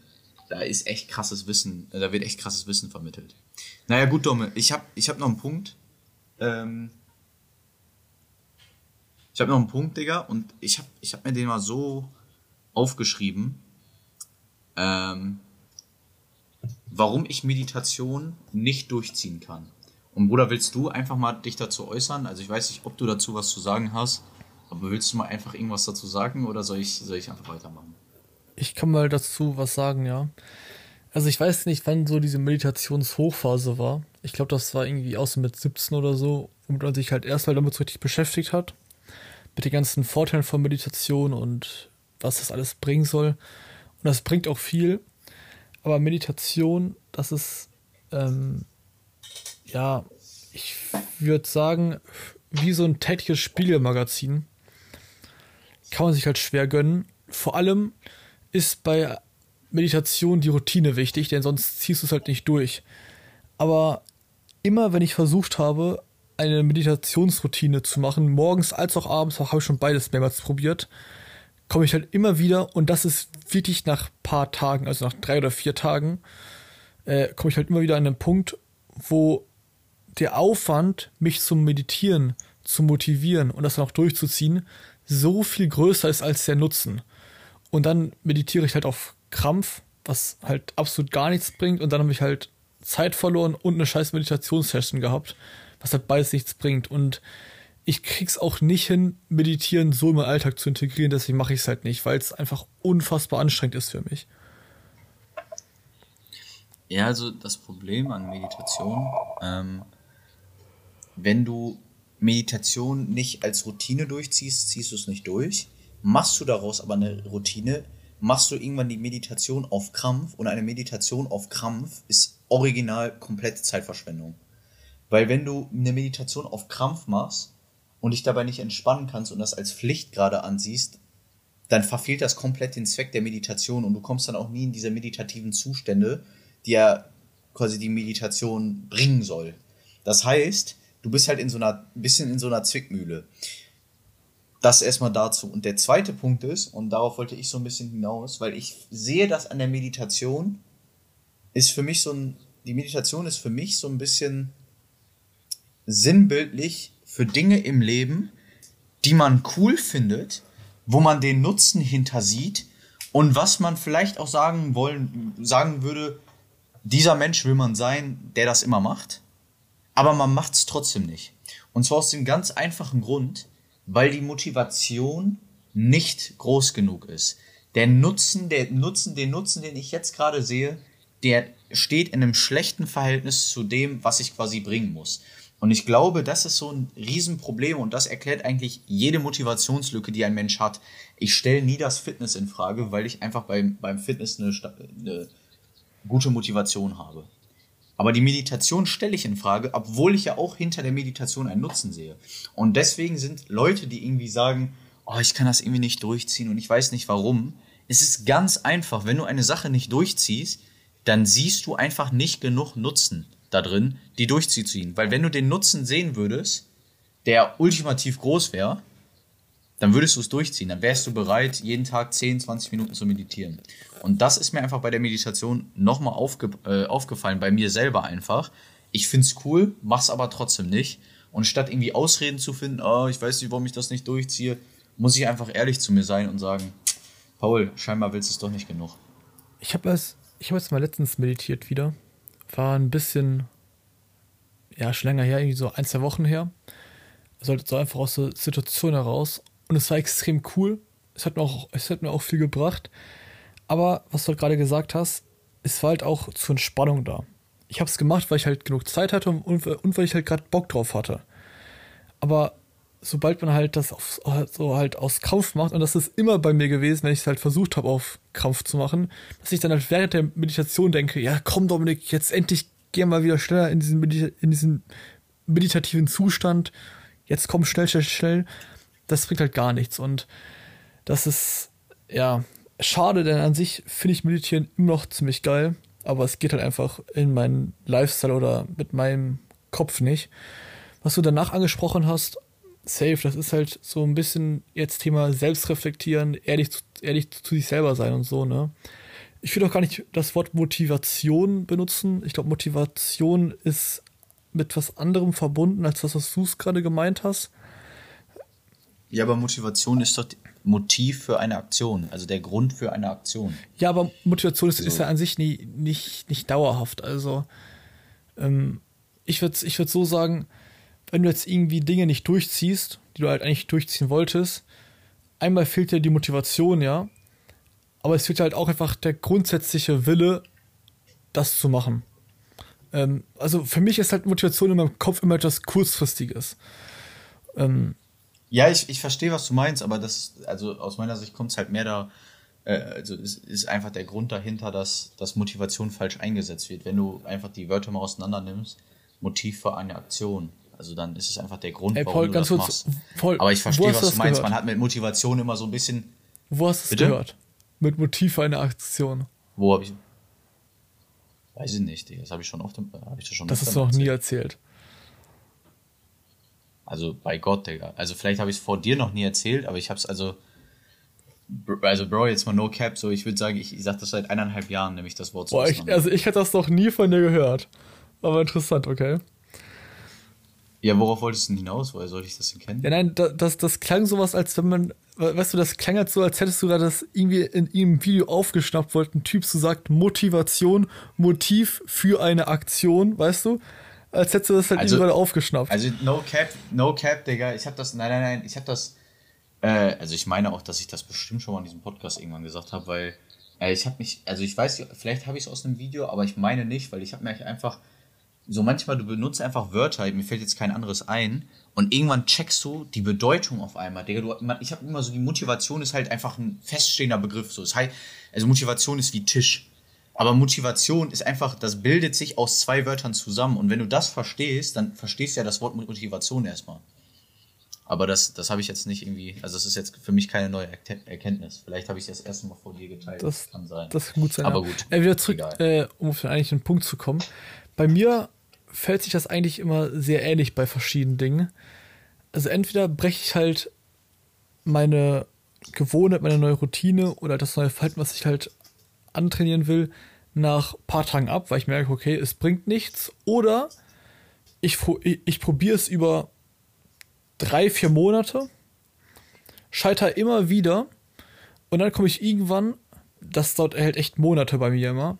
da ist echt krasses Wissen, da wird echt krasses Wissen vermittelt. Naja, gut, Domme, ich habe ich hab noch einen Punkt. Ähm, ich habe noch einen Punkt, Digga, und ich habe ich hab mir den mal so aufgeschrieben ähm, warum ich Meditation nicht durchziehen kann. Und Bruder, willst du einfach mal dich dazu äußern? Also ich weiß nicht, ob du dazu was zu sagen hast, aber willst du mal einfach irgendwas dazu sagen oder soll ich, soll ich einfach weitermachen? Ich kann mal dazu was sagen, ja. Also ich weiß nicht, wann so diese Meditationshochphase war. Ich glaube, das war irgendwie außen mit 17 oder so, womit man sich halt erst mal damit so richtig beschäftigt hat. Mit den ganzen Vorteilen von Meditation und was das alles bringen soll. Und das bringt auch viel. Aber Meditation, das ist, ähm, ja, ich würde sagen, wie so ein tägliches Spiegelmagazin. Kann man sich halt schwer gönnen. Vor allem ist bei Meditation die Routine wichtig, denn sonst ziehst du es halt nicht durch. Aber immer wenn ich versucht habe, eine Meditationsroutine zu machen, morgens als auch abends, habe ich schon beides mehrmals probiert, komme ich halt immer wieder und das ist wirklich nach paar Tagen, also nach drei oder vier Tagen, äh, komme ich halt immer wieder an den Punkt, wo der Aufwand, mich zum Meditieren zu motivieren und das dann auch durchzuziehen, so viel größer ist als der Nutzen. Und dann meditiere ich halt auf Krampf, was halt absolut gar nichts bringt und dann habe ich halt Zeit verloren und eine scheiß Meditationssession gehabt, was halt beides nichts bringt. Und ich krieg's auch nicht hin, meditieren so in meinen Alltag zu integrieren, deswegen mache ich es halt nicht, weil es einfach unfassbar anstrengend ist für mich. Ja, also das Problem an Meditation, ähm, wenn du Meditation nicht als Routine durchziehst, ziehst du es nicht durch. Machst du daraus aber eine Routine, machst du irgendwann die Meditation auf Krampf und eine Meditation auf Krampf ist original komplette Zeitverschwendung. Weil wenn du eine Meditation auf Krampf machst, und dich dabei nicht entspannen kannst und das als Pflicht gerade ansiehst, dann verfehlt das komplett den Zweck der Meditation und du kommst dann auch nie in diese meditativen Zustände, die ja quasi die Meditation bringen soll. Das heißt, du bist halt in so einer, ein bisschen in so einer Zwickmühle. Das erstmal dazu. Und der zweite Punkt ist, und darauf wollte ich so ein bisschen hinaus, weil ich sehe, dass an der Meditation ist für mich so ein, die Meditation ist für mich so ein bisschen sinnbildlich für Dinge im Leben, die man cool findet, wo man den Nutzen hintersieht und was man vielleicht auch sagen wollen, sagen würde, dieser Mensch will man sein, der das immer macht, aber man macht es trotzdem nicht. Und zwar aus dem ganz einfachen Grund, weil die Motivation nicht groß genug ist. Der Nutzen, der Nutzen, den Nutzen, den ich jetzt gerade sehe, der steht in einem schlechten Verhältnis zu dem, was ich quasi bringen muss. Und ich glaube, das ist so ein Riesenproblem und das erklärt eigentlich jede Motivationslücke, die ein Mensch hat. Ich stelle nie das Fitness in Frage, weil ich einfach beim, beim Fitness eine, eine gute Motivation habe. Aber die Meditation stelle ich in Frage, obwohl ich ja auch hinter der Meditation einen Nutzen sehe. Und deswegen sind Leute, die irgendwie sagen, oh, ich kann das irgendwie nicht durchziehen und ich weiß nicht warum. Es ist ganz einfach, wenn du eine Sache nicht durchziehst, dann siehst du einfach nicht genug Nutzen da drin, die durchzuziehen. Weil wenn du den Nutzen sehen würdest, der ultimativ groß wäre, dann würdest du es durchziehen. Dann wärst du bereit, jeden Tag 10, 20 Minuten zu meditieren. Und das ist mir einfach bei der Meditation nochmal aufge äh, aufgefallen, bei mir selber einfach. Ich finde es cool, mach's aber trotzdem nicht. Und statt irgendwie Ausreden zu finden, oh, ich weiß nicht, warum ich das nicht durchziehe, muss ich einfach ehrlich zu mir sein und sagen, Paul, scheinbar willst du es doch nicht genug. Ich habe es, ich mal letztens meditiert wieder. War ein bisschen, ja, schon länger her, irgendwie so ein, zwei Wochen her. Also so einfach aus der Situation heraus. Und es war extrem cool. Es hat mir auch, es hat mir auch viel gebracht. Aber was du halt gerade gesagt hast, es war halt auch zur Entspannung da. Ich habe es gemacht, weil ich halt genug Zeit hatte und, und weil ich halt gerade Bock drauf hatte. Aber sobald man halt das auf, so halt aus Kampf macht, und das ist immer bei mir gewesen, wenn ich es halt versucht habe, auf Kampf zu machen, dass ich dann halt während der Meditation denke, ja komm Dominik, jetzt endlich geh mal wieder schneller in diesen, Medita in diesen meditativen Zustand, jetzt komm schnell, schnell, schnell. Das bringt halt gar nichts und das ist, ja, schade, denn an sich finde ich Meditieren immer noch ziemlich geil, aber es geht halt einfach in meinen Lifestyle oder mit meinem Kopf nicht. Was du danach angesprochen hast, safe, das ist halt so ein bisschen jetzt Thema Selbstreflektieren, ehrlich, zu, ehrlich zu sich selber sein und so, ne? Ich will auch gar nicht das Wort Motivation benutzen. Ich glaube, Motivation ist mit was anderem verbunden, als das, was du es gerade gemeint hast. Ja, aber Motivation ist doch Motiv für eine Aktion, also der Grund für eine Aktion. Ja, aber Motivation ist, also. ist ja an sich nie, nicht, nicht dauerhaft. Also ähm, ich würde ich würd so sagen, wenn du jetzt irgendwie Dinge nicht durchziehst, die du halt eigentlich durchziehen wolltest, einmal fehlt dir die Motivation, ja, aber es fehlt halt auch einfach der grundsätzliche Wille, das zu machen. Ähm, also für mich ist halt Motivation in meinem Kopf immer etwas Kurzfristiges. Ähm, ja, ich, ich verstehe, was du meinst, aber das, also aus meiner Sicht kommt es halt mehr da, äh, also ist, ist einfach der Grund dahinter, dass, dass Motivation falsch eingesetzt wird. Wenn du einfach die Wörter mal auseinander nimmst, Motiv für eine Aktion. Also dann ist es einfach der Grund, Ey, Paul, warum du das machst. Paul, Aber ich verstehe, was du meinst. Gehört? Man hat mit Motivation immer so ein bisschen. Wo hast du es gehört? Mit Motiv für eine Aktion. Wo habe ich. Weiß ich nicht, Digga. Das habe ich schon oft. Hab ich schon das hast du noch nie erzählt. Also bei Gott, Digga. Also vielleicht habe ich es vor dir noch nie erzählt, aber ich habe es also. Also, Bro, jetzt mal no cap, so ich würde sagen, ich, ich sage das seit eineinhalb Jahren, nämlich das Wort so. Boah, ich, also ich hätte das noch nie von dir gehört. Aber interessant, okay. Ja, worauf wolltest du denn hinaus? Woher sollte ich das denn kennen? Ja, nein, das, das klang sowas, als wenn man, weißt du, das klang halt so, als hättest du da das irgendwie in ihrem Video aufgeschnappt, wollte ein Typ so sagt, Motivation, Motiv für eine Aktion, weißt du? Als hättest du das halt also, gerade aufgeschnappt. Also, no cap, no cap, Digga, ich hab das, nein, nein, nein, ich hab das, äh, also ich meine auch, dass ich das bestimmt schon mal in diesem Podcast irgendwann gesagt habe, weil, äh, ich habe mich, also ich weiß, vielleicht habe ich es aus einem Video, aber ich meine nicht, weil ich habe mir einfach, so manchmal, du benutzt einfach Wörter, mir fällt jetzt kein anderes ein, und irgendwann checkst du die Bedeutung auf einmal. Digga, du, ich habe immer so, die Motivation ist halt einfach ein feststehender Begriff. So. Das heißt, also Motivation ist wie Tisch. Aber Motivation ist einfach, das bildet sich aus zwei Wörtern zusammen. Und wenn du das verstehst, dann verstehst du ja das Wort Motivation erstmal. Aber das, das habe ich jetzt nicht irgendwie, also das ist jetzt für mich keine neue Erkenntnis. Vielleicht habe ich das erste Mal vor dir geteilt. Das kann sein. Das kann gut sein. Aber gut. Äh, wieder zurück, äh, um auf den eigentlichen Punkt zu kommen. Bei mir fällt sich das eigentlich immer sehr ähnlich bei verschiedenen Dingen. Also entweder breche ich halt meine Gewohnheit, meine neue Routine oder das neue Verhalten, was ich halt antrainieren will, nach ein paar Tagen ab, weil ich merke, okay, es bringt nichts. Oder ich, ich, probiere es über drei, vier Monate, scheitere immer wieder und dann komme ich irgendwann, das dauert halt echt Monate bei mir immer,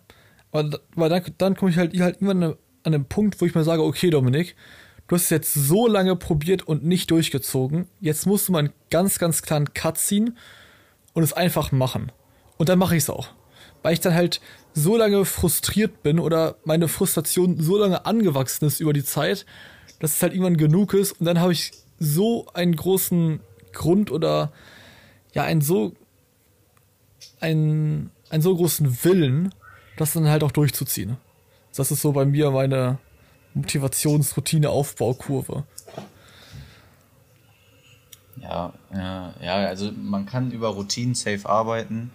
aber weil dann, dann komme ich halt, halt irgendwann an dem Punkt, wo ich mir sage, okay, Dominik, du hast es jetzt so lange probiert und nicht durchgezogen. Jetzt musst du mal einen ganz, ganz klaren Cut ziehen und es einfach machen. Und dann mache ich es auch. Weil ich dann halt so lange frustriert bin oder meine Frustration so lange angewachsen ist über die Zeit, dass es halt irgendwann genug ist und dann habe ich so einen großen Grund oder ja, einen so einen, einen so großen Willen, das dann halt auch durchzuziehen. Das ist so bei mir meine Motivationsroutine-Aufbaukurve. Ja, ja, ja, also man kann über Routinen safe arbeiten,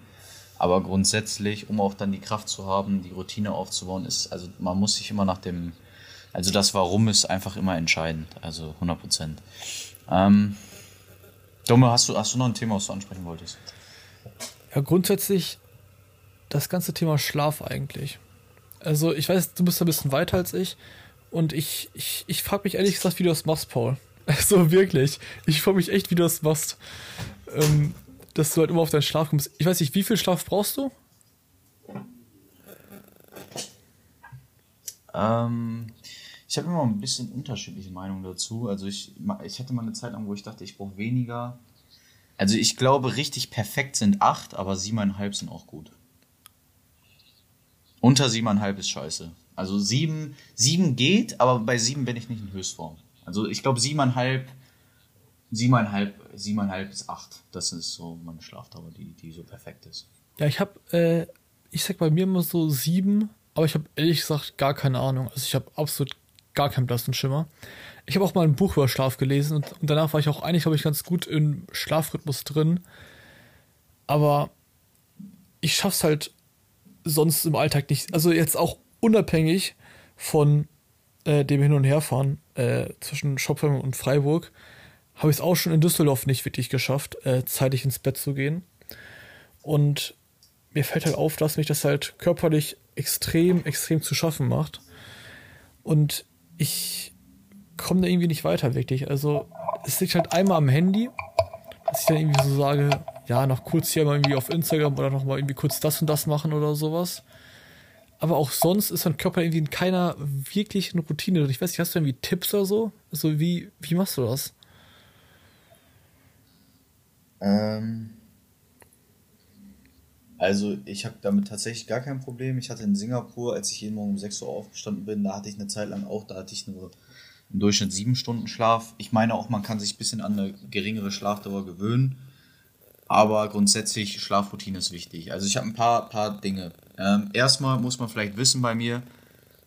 aber grundsätzlich, um auch dann die Kraft zu haben, die Routine aufzubauen, ist, also man muss sich immer nach dem, also das Warum ist einfach immer entscheidend, also 100 Prozent. Ähm, Dumme, hast du, hast du noch ein Thema, was du ansprechen wolltest? Ja, grundsätzlich das ganze Thema Schlaf eigentlich. Also ich weiß, du bist ein bisschen weiter als ich und ich, ich, ich frage mich ehrlich gesagt, wie du das machst, Paul. Also wirklich. Ich frage mich echt, wie du das machst. Ähm, dass du halt immer auf deinen Schlaf kommst. Ich weiß nicht, wie viel Schlaf brauchst du? Ähm, ich habe immer ein bisschen unterschiedliche Meinungen dazu. Also ich, ich hatte mal eine Zeit lang, wo ich dachte, ich brauche weniger. Also ich glaube, richtig perfekt sind acht, aber siebeneinhalb sind auch gut. Unter siebeneinhalb ist scheiße. Also sieben, sieben geht, aber bei sieben bin ich nicht in Höchstform. Also ich glaube siebeneinhalb, siebeneinhalb, siebeneinhalb bis acht. Das ist so meine Schlafdauer, die, die so perfekt ist. Ja, ich habe, äh, ich sag bei mir immer so sieben, aber ich habe ehrlich gesagt gar keine Ahnung. Also ich habe absolut gar keinen blassen Schimmer. Ich habe auch mal ein Buch über Schlaf gelesen und, und danach war ich auch eigentlich, glaube ich, ganz gut im Schlafrhythmus drin. Aber ich schaff's halt sonst im Alltag nicht. Also jetzt auch unabhängig von äh, dem Hin- und Herfahren äh, zwischen Schopfheim und Freiburg, habe ich es auch schon in Düsseldorf nicht wirklich geschafft, äh, zeitig ins Bett zu gehen. Und mir fällt halt auf, dass mich das halt körperlich extrem, extrem zu schaffen macht. Und ich komme da irgendwie nicht weiter, wirklich. Also, es liegt halt einmal am Handy, dass ich dann irgendwie so sage, ja, noch kurz hier mal irgendwie auf Instagram oder noch mal irgendwie kurz das und das machen oder sowas. Aber auch sonst ist mein Körper irgendwie in keiner wirklichen Routine. Ich weiß nicht, hast du irgendwie Tipps oder so? Also, wie, wie machst du das? Ähm, also ich habe damit tatsächlich gar kein Problem. Ich hatte in Singapur, als ich jeden Morgen um 6 Uhr aufgestanden bin, da hatte ich eine Zeit lang auch, da hatte ich nur im Durchschnitt sieben Stunden Schlaf. Ich meine auch, man kann sich ein bisschen an eine geringere Schlafdauer gewöhnen. Aber grundsätzlich Schlafroutine ist wichtig. Also ich habe ein paar, paar Dinge. Ähm, erstmal muss man vielleicht wissen bei mir,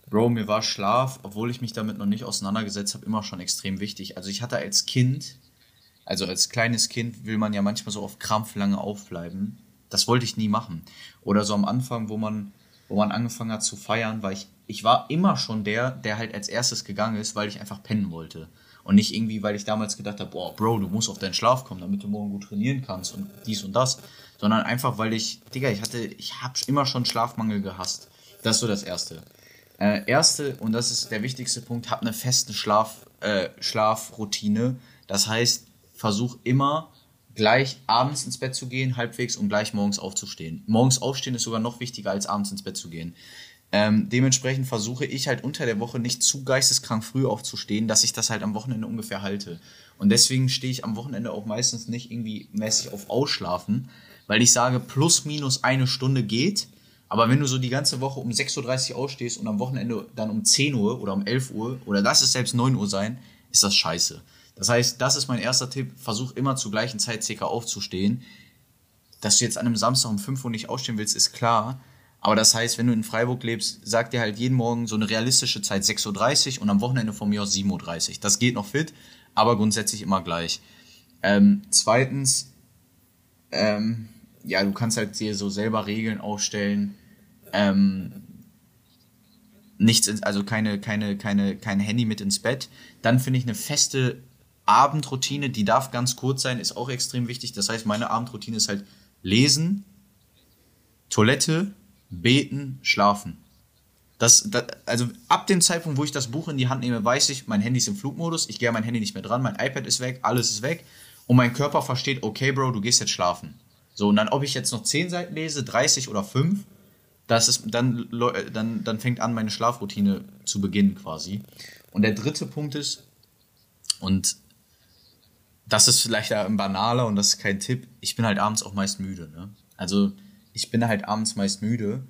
Bro, mir war Schlaf, obwohl ich mich damit noch nicht auseinandergesetzt habe, immer schon extrem wichtig. Also ich hatte als Kind, also als kleines Kind will man ja manchmal so auf Krampf lange aufbleiben. Das wollte ich nie machen. Oder so am Anfang, wo man, wo man angefangen hat zu feiern, war ich, ich war immer schon der, der halt als erstes gegangen ist, weil ich einfach pennen wollte. Und nicht irgendwie, weil ich damals gedacht habe, boah, Bro, du musst auf deinen Schlaf kommen, damit du morgen gut trainieren kannst und dies und das. Sondern einfach, weil ich, Digga, ich hatte, ich habe immer schon Schlafmangel gehasst. Das ist so das Erste. Äh, erste, und das ist der wichtigste Punkt, hab eine feste Schlaf, äh, Schlafroutine. Das heißt, versuch immer gleich abends ins Bett zu gehen, halbwegs, und gleich morgens aufzustehen. Morgens aufstehen ist sogar noch wichtiger, als abends ins Bett zu gehen. Ähm, dementsprechend versuche ich halt unter der Woche nicht zu geisteskrank früh aufzustehen, dass ich das halt am Wochenende ungefähr halte. Und deswegen stehe ich am Wochenende auch meistens nicht irgendwie mäßig auf Ausschlafen, weil ich sage, plus minus eine Stunde geht. Aber wenn du so die ganze Woche um 6.30 Uhr ausstehst und am Wochenende dann um 10 Uhr oder um 11 Uhr oder lass es selbst 9 Uhr sein, ist das scheiße. Das heißt, das ist mein erster Tipp. Versuch immer zur gleichen Zeit circa aufzustehen. Dass du jetzt an einem Samstag um 5 Uhr nicht aufstehen willst, ist klar. Aber das heißt, wenn du in Freiburg lebst, sag dir halt jeden Morgen so eine realistische Zeit 6.30 Uhr und am Wochenende von mir aus 7.30 Uhr. Das geht noch fit, aber grundsätzlich immer gleich. Ähm, zweitens, ähm, ja, du kannst halt dir so selber Regeln aufstellen. Ähm, nichts, also keine, keine, keine, kein Handy mit ins Bett. Dann finde ich eine feste Abendroutine, die darf ganz kurz sein, ist auch extrem wichtig. Das heißt, meine Abendroutine ist halt lesen, Toilette, beten, schlafen. Das, das, also ab dem Zeitpunkt, wo ich das Buch in die Hand nehme, weiß ich, mein Handy ist im Flugmodus, ich gehe mein Handy nicht mehr dran, mein iPad ist weg, alles ist weg und mein Körper versteht, okay, Bro, du gehst jetzt schlafen. So, und dann, ob ich jetzt noch 10 Seiten lese, 30 oder 5, das ist, dann, dann, dann fängt an, meine Schlafroutine zu beginnen quasi. Und der dritte Punkt ist, und das ist vielleicht ein banaler und das ist kein Tipp, ich bin halt abends auch meist müde. Ne? Also ich bin halt abends meist müde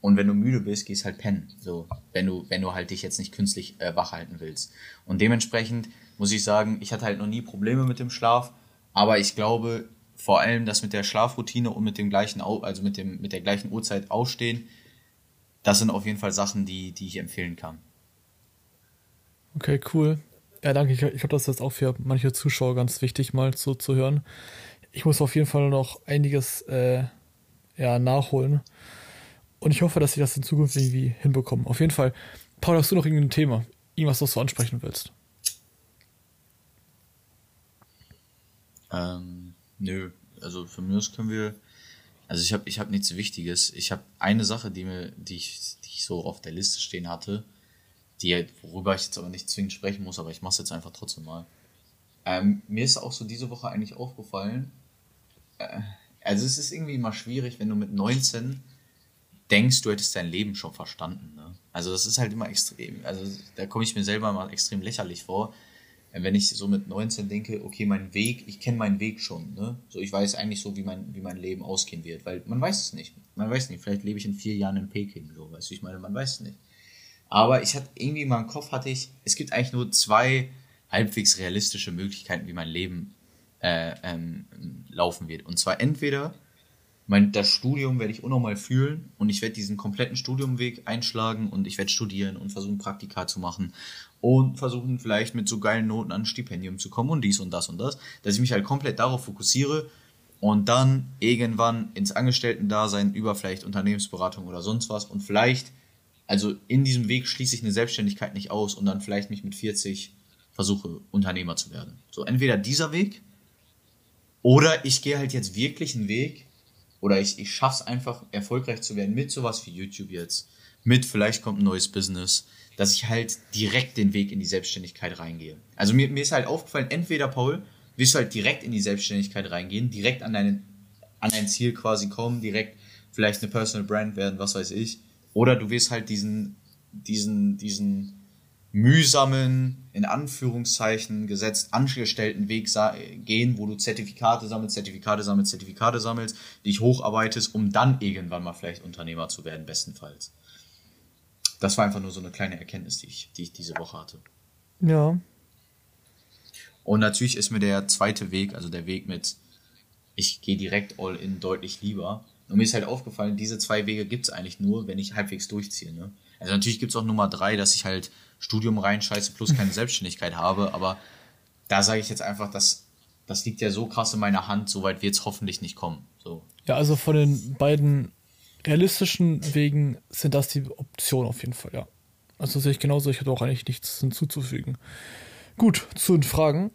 und wenn du müde bist, gehst halt pennen. So, wenn du, wenn du halt dich jetzt nicht künstlich äh, wach halten willst. Und dementsprechend muss ich sagen, ich hatte halt noch nie Probleme mit dem Schlaf, aber ich glaube, vor allem das mit der Schlafroutine und mit dem gleichen, also mit dem, mit der gleichen Uhrzeit aufstehen, das sind auf jeden Fall Sachen, die, die ich empfehlen kann. Okay, cool. Ja, danke. Ich, ich glaube, das ist jetzt auch für manche Zuschauer ganz wichtig, mal so zu hören. Ich muss auf jeden Fall noch einiges äh, ja, nachholen. Und ich hoffe, dass ich das in Zukunft irgendwie hinbekomme. Auf jeden Fall. Paul, hast du noch irgendein Thema? Irgendwas, was du ansprechen willst? Ähm, nö. Also für mich können wir. Also ich habe ich hab nichts Wichtiges. Ich habe eine Sache, die mir, die ich, die ich so auf der Liste stehen hatte, die, worüber ich jetzt aber nicht zwingend sprechen muss, aber ich mache es jetzt einfach trotzdem mal. Ähm, mir ist auch so diese Woche eigentlich aufgefallen, äh, also es ist irgendwie immer schwierig, wenn du mit 19 denkst, du hättest dein Leben schon verstanden. Ne? Also das ist halt immer extrem, also da komme ich mir selber mal extrem lächerlich vor, wenn ich so mit 19 denke, okay, mein Weg, ich kenne meinen Weg schon, ne? So, ich weiß eigentlich so, wie mein, wie mein Leben ausgehen wird, weil man weiß es nicht. Man weiß nicht, vielleicht lebe ich in vier Jahren in Peking, so, weißt du, ich meine, man weiß es nicht. Aber ich hatte irgendwie in meinem Kopf hatte ich, es gibt eigentlich nur zwei halbwegs realistische Möglichkeiten, wie mein Leben äh, ähm, laufen wird. Und zwar entweder mein, das Studium werde ich unnormal fühlen und ich werde diesen kompletten Studiumweg einschlagen und ich werde studieren und versuchen, Praktika zu machen und versuchen vielleicht mit so geilen Noten an ein Stipendium zu kommen und dies und das und das, dass ich mich halt komplett darauf fokussiere und dann irgendwann ins Angestellten-Dasein über vielleicht Unternehmensberatung oder sonst was und vielleicht, also in diesem Weg schließe ich eine Selbstständigkeit nicht aus und dann vielleicht mich mit 40 versuche, Unternehmer zu werden. So, entweder dieser Weg oder ich gehe halt jetzt wirklich einen Weg oder ich, ich schaffe es einfach, erfolgreich zu werden mit sowas wie YouTube jetzt. Mit vielleicht kommt ein neues Business, dass ich halt direkt den Weg in die Selbstständigkeit reingehe. Also mir, mir ist halt aufgefallen, entweder Paul, willst du halt direkt in die Selbstständigkeit reingehen, direkt an, deinen, an dein Ziel quasi kommen, direkt vielleicht eine Personal Brand werden, was weiß ich. Oder du wirst halt diesen, diesen, diesen mühsamen, in Anführungszeichen gesetzt, angestellten Weg gehen, wo du Zertifikate sammelst, Zertifikate sammelst, Zertifikate sammelst, dich hocharbeitest, um dann irgendwann mal vielleicht Unternehmer zu werden, bestenfalls. Das war einfach nur so eine kleine Erkenntnis, die ich, die ich diese Woche hatte. Ja. Und natürlich ist mir der zweite Weg, also der Weg mit, ich gehe direkt all in, deutlich lieber. Und mir ist halt aufgefallen, diese zwei Wege gibt es eigentlich nur, wenn ich halbwegs durchziehe. Ne? Also natürlich gibt es auch Nummer drei, dass ich halt Studium reinscheiße plus keine Selbstständigkeit habe, aber da sage ich jetzt einfach, dass das liegt ja so krass in meiner Hand, soweit wird es hoffentlich nicht kommen. So. Ja, also von den beiden realistischen Wegen sind das die Optionen auf jeden Fall, ja. Also sehe ich genauso, ich hatte auch eigentlich nichts hinzuzufügen. Gut, zu den Fragen.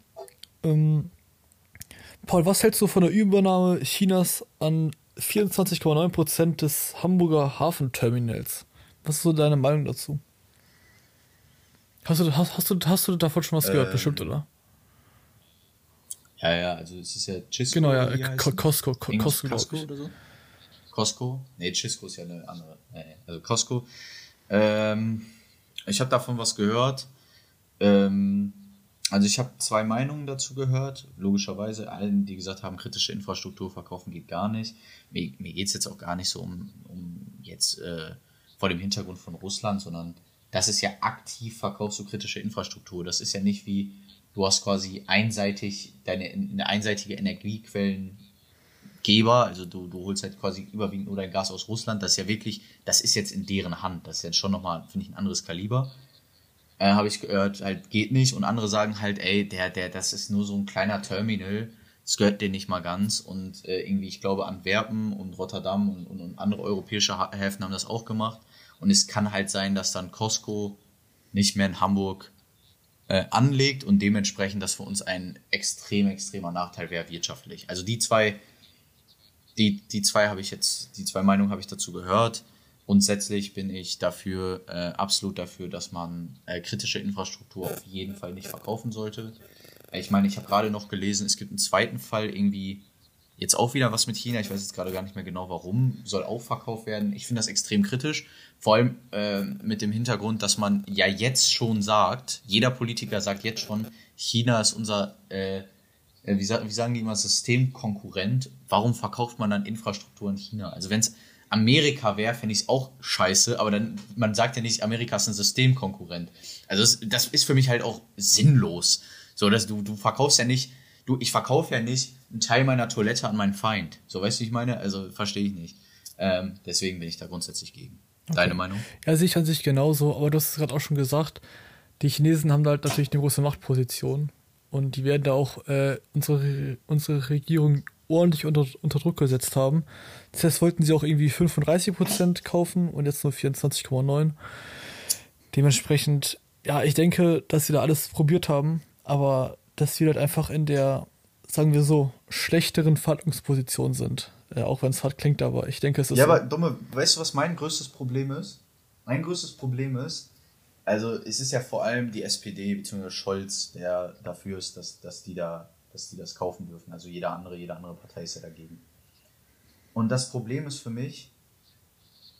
Ähm, Paul, was hältst du von der Übernahme Chinas an 24,9% des Hamburger Hafenterminals? Was ist so deine Meinung dazu? Hast du, hast, hast, du, hast du davon schon was gehört, ähm, bestimmt, oder? Ja, ja, also es ist ja Chisco. Genau, ja, Costco, Costco, Costco oder so. Costco? Nee, Chisco ist ja eine andere. Also Costco. Ähm, ich habe davon was gehört. Ähm, also ich habe zwei Meinungen dazu gehört. Logischerweise, allen, die gesagt haben, kritische Infrastruktur verkaufen geht gar nicht. Mir, mir geht es jetzt auch gar nicht so um, um jetzt äh, vor dem Hintergrund von Russland, sondern das ist ja aktiv verkaufst du kritische Infrastruktur. Das ist ja nicht wie, du hast quasi einseitig deine eine einseitige Energiequellengeber, also du, du holst halt quasi überwiegend nur dein Gas aus Russland. Das ist ja wirklich, das ist jetzt in deren Hand. Das ist jetzt schon nochmal, finde ich, ein anderes Kaliber. Äh, Habe ich gehört, halt geht nicht. Und andere sagen halt, ey, der, der, das ist nur so ein kleiner Terminal. Das gehört denen nicht mal ganz. Und äh, irgendwie, ich glaube, Antwerpen und Rotterdam und, und, und andere europäische Häfen haben das auch gemacht. Und es kann halt sein, dass dann Costco nicht mehr in Hamburg äh, anlegt und dementsprechend das für uns ein extrem, extremer Nachteil wäre wirtschaftlich. Also die zwei, die, die zwei habe ich jetzt, die zwei Meinungen habe ich dazu gehört. Grundsätzlich bin ich dafür, äh, absolut dafür, dass man äh, kritische Infrastruktur auf jeden Fall nicht verkaufen sollte. Ich meine, ich habe gerade noch gelesen, es gibt einen zweiten Fall irgendwie, Jetzt auch wieder was mit China, ich weiß jetzt gerade gar nicht mehr genau warum, soll auch verkauft werden. Ich finde das extrem kritisch, vor allem äh, mit dem Hintergrund, dass man ja jetzt schon sagt, jeder Politiker sagt jetzt schon, China ist unser, äh, äh wie, wie sagen die immer, Systemkonkurrent. Warum verkauft man dann Infrastruktur in China? Also wenn es Amerika wäre, fände ich es auch scheiße, aber dann, man sagt ja nicht, Amerika ist ein Systemkonkurrent. Also das, das ist für mich halt auch sinnlos. So, dass du, du verkaufst ja nicht, du, ich verkaufe ja nicht einen Teil meiner Toilette an meinen Feind. So, weißt du, ich meine? Also, verstehe ich nicht. Ähm, deswegen bin ich da grundsätzlich gegen. Deine Meinung? Ja, an sich genauso, aber du hast es gerade auch schon gesagt, die Chinesen haben da halt natürlich eine große Machtposition und die werden da auch äh, unsere, unsere Regierung ordentlich unter, unter Druck gesetzt haben. Zuerst wollten sie auch irgendwie 35% kaufen und jetzt nur 24,9%. Dementsprechend, ja, ich denke, dass sie da alles probiert haben, aber dass wir halt einfach in der, sagen wir so, schlechteren Verhandlungsposition sind. Äh, auch wenn es hart klingt, aber ich denke, es ist. Ja, so. aber Dumme, weißt du, was mein größtes Problem ist? Mein größtes Problem ist, also es ist ja vor allem die SPD bzw. Scholz, der dafür ist, dass, dass, die da, dass die das kaufen dürfen. Also jeder andere, jede andere Partei ist ja dagegen. Und das Problem ist für mich,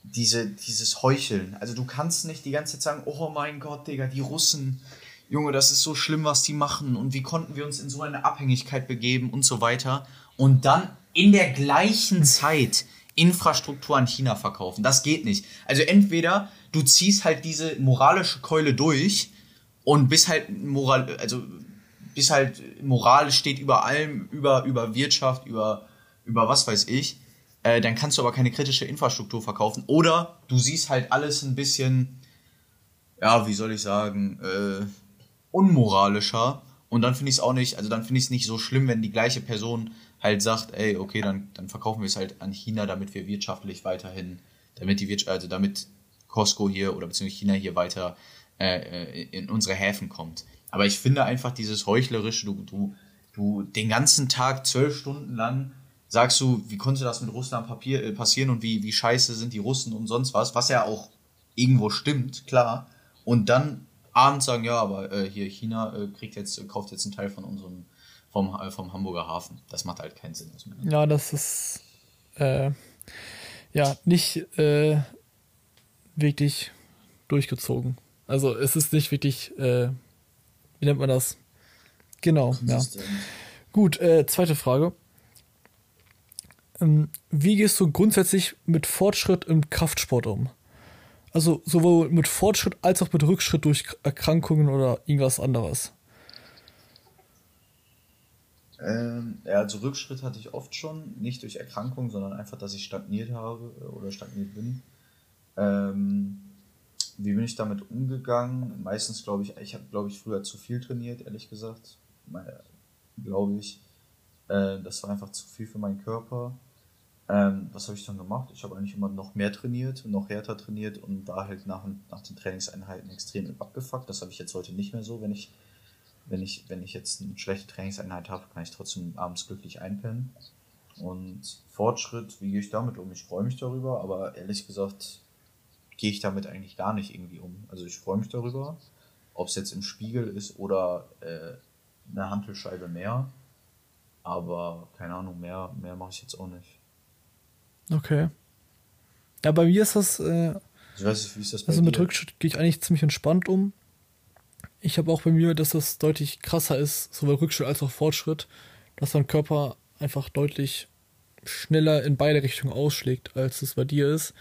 diese, dieses Heucheln. Also du kannst nicht die ganze Zeit sagen, oh mein Gott, Digga, die Russen, Junge, das ist so schlimm, was die machen und wie konnten wir uns in so eine Abhängigkeit begeben und so weiter. Und dann in der gleichen Zeit Infrastruktur an China verkaufen. Das geht nicht. Also entweder du ziehst halt diese moralische Keule durch und bist halt moral, also bist halt Moral steht über allem, über, über Wirtschaft, über, über was weiß ich. Äh, dann kannst du aber keine kritische Infrastruktur verkaufen. Oder du siehst halt alles ein bisschen, ja, wie soll ich sagen, äh, unmoralischer. Und dann finde ich es auch nicht, also dann finde ich es nicht so schlimm, wenn die gleiche Person halt sagt, ey, okay, dann, dann verkaufen wir es halt an China, damit wir wirtschaftlich weiterhin, damit die Wirtschaft, also damit Costco hier oder beziehungsweise China hier weiter äh, in unsere Häfen kommt. Aber ich finde einfach dieses heuchlerische, du, du, du den ganzen Tag zwölf Stunden lang sagst du, wie konnte das mit Russland Papier, äh, passieren und wie, wie scheiße sind die Russen und sonst was, was ja auch irgendwo stimmt, klar. Und dann abends sagen, ja, aber äh, hier China äh, kriegt jetzt, kauft jetzt einen Teil von unserem vom, äh, vom Hamburger Hafen. Das macht halt keinen Sinn. Ja, das ist äh, ja nicht äh, wirklich durchgezogen. Also es ist nicht wirklich, äh, wie nennt man das? Genau, ja. Gut, äh, zweite Frage. Ähm, wie gehst du grundsätzlich mit Fortschritt im Kraftsport um? Also sowohl mit Fortschritt als auch mit Rückschritt durch Erkrankungen oder irgendwas anderes. Ähm, ja, also Rückschritt hatte ich oft schon, nicht durch Erkrankung, sondern einfach, dass ich stagniert habe oder stagniert bin. Ähm, wie bin ich damit umgegangen? Meistens glaube ich, ich habe glaube ich früher zu viel trainiert, ehrlich gesagt. Glaube ich. Äh, das war einfach zu viel für meinen Körper. Ähm, was habe ich dann gemacht? Ich habe eigentlich immer noch mehr trainiert, noch härter trainiert und da halt nach, nach den Trainingseinheiten extrem abgefuckt. Das habe ich jetzt heute nicht mehr so, wenn ich wenn ich, wenn ich jetzt eine schlechte Trainingseinheit habe, kann ich trotzdem abends glücklich einpennen. Und Fortschritt, wie gehe ich damit um? Ich freue mich darüber, aber ehrlich gesagt gehe ich damit eigentlich gar nicht irgendwie um. Also ich freue mich darüber, ob es jetzt im Spiegel ist oder äh, eine Hantelscheibe mehr. Aber keine Ahnung, mehr, mehr mache ich jetzt auch nicht. Okay. Ja, bei mir ist das. Äh, ich weiß nicht, wie ist das bei Also mit dir? Rückschritt gehe ich eigentlich ziemlich entspannt um ich habe auch bei mir, dass das deutlich krasser ist, sowohl Rückschritt als auch Fortschritt, dass dein Körper einfach deutlich schneller in beide Richtungen ausschlägt, als es bei dir ist.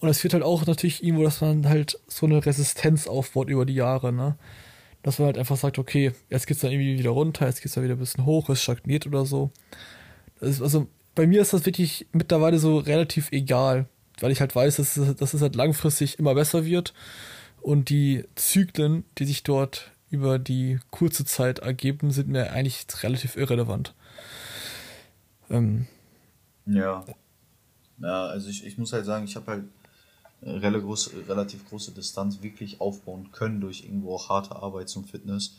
Und es wird halt auch natürlich irgendwo, dass man halt so eine Resistenz aufbaut über die Jahre, ne? Dass man halt einfach sagt, okay, jetzt geht's dann irgendwie wieder runter, jetzt geht's dann wieder ein bisschen hoch, es stagniert oder so. Ist, also bei mir ist das wirklich mittlerweile so relativ egal, weil ich halt weiß, dass es, dass es halt langfristig immer besser wird und die Zyklen, die sich dort über die kurze Zeit ergeben, sind mir eigentlich relativ irrelevant. Ähm, ja. Ja, also ich, ich muss halt sagen, ich habe halt relativ große, relativ große Distanz wirklich aufbauen können durch irgendwo auch harte Arbeit zum Fitness,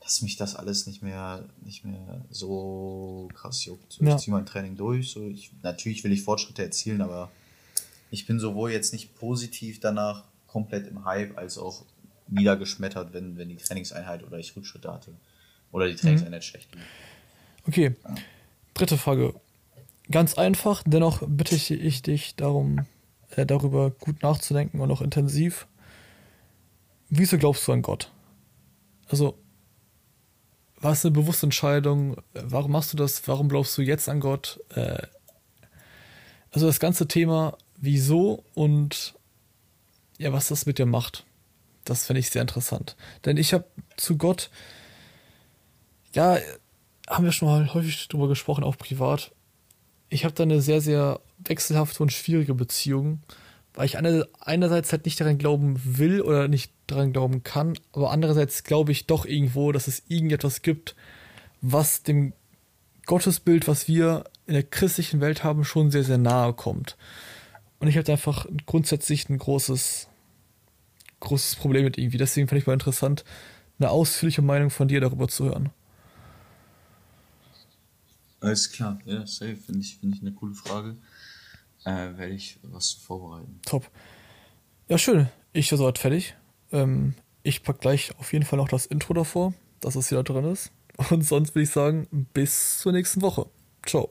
dass mich das alles nicht mehr, nicht mehr so krass juckt. So, ja. Ich ziehe mein Training durch. So, ich, natürlich will ich Fortschritte erzielen, aber ich bin sowohl jetzt nicht positiv danach komplett im Hype als auch niedergeschmettert, wenn, wenn die Trainingseinheit oder ich Rückschritte hatte. Oder die Trainingseinheit mhm. schlecht lief. Okay. Ja. Dritte Frage. Ganz einfach, dennoch bitte ich dich darum, äh, darüber gut nachzudenken und auch intensiv. Wieso glaubst du an Gott? Also, war es eine bewusste Entscheidung? Warum machst du das? Warum glaubst du jetzt an Gott? Äh, also das ganze Thema, wieso und ja, was das mit dir macht. Das finde ich sehr interessant. Denn ich habe zu Gott, ja, haben wir schon mal häufig drüber gesprochen, auch privat. Ich habe da eine sehr, sehr wechselhafte und schwierige Beziehung, weil ich einerseits halt nicht daran glauben will oder nicht daran glauben kann, aber andererseits glaube ich doch irgendwo, dass es irgendetwas gibt, was dem Gottesbild, was wir in der christlichen Welt haben, schon sehr, sehr nahe kommt. Und ich hatte einfach grundsätzlich ein großes, großes Problem mit irgendwie. Deswegen fand ich mal interessant, eine ausführliche Meinung von dir darüber zu hören. Alles klar, ja, safe, finde ich, find ich eine coole Frage. Äh, werde ich was vorbereiten. Top. Ja, schön. Ich bin soweit fertig. Ähm, ich packe gleich auf jeden Fall noch das Intro davor, dass es wieder drin ist. Und sonst würde ich sagen, bis zur nächsten Woche. Ciao.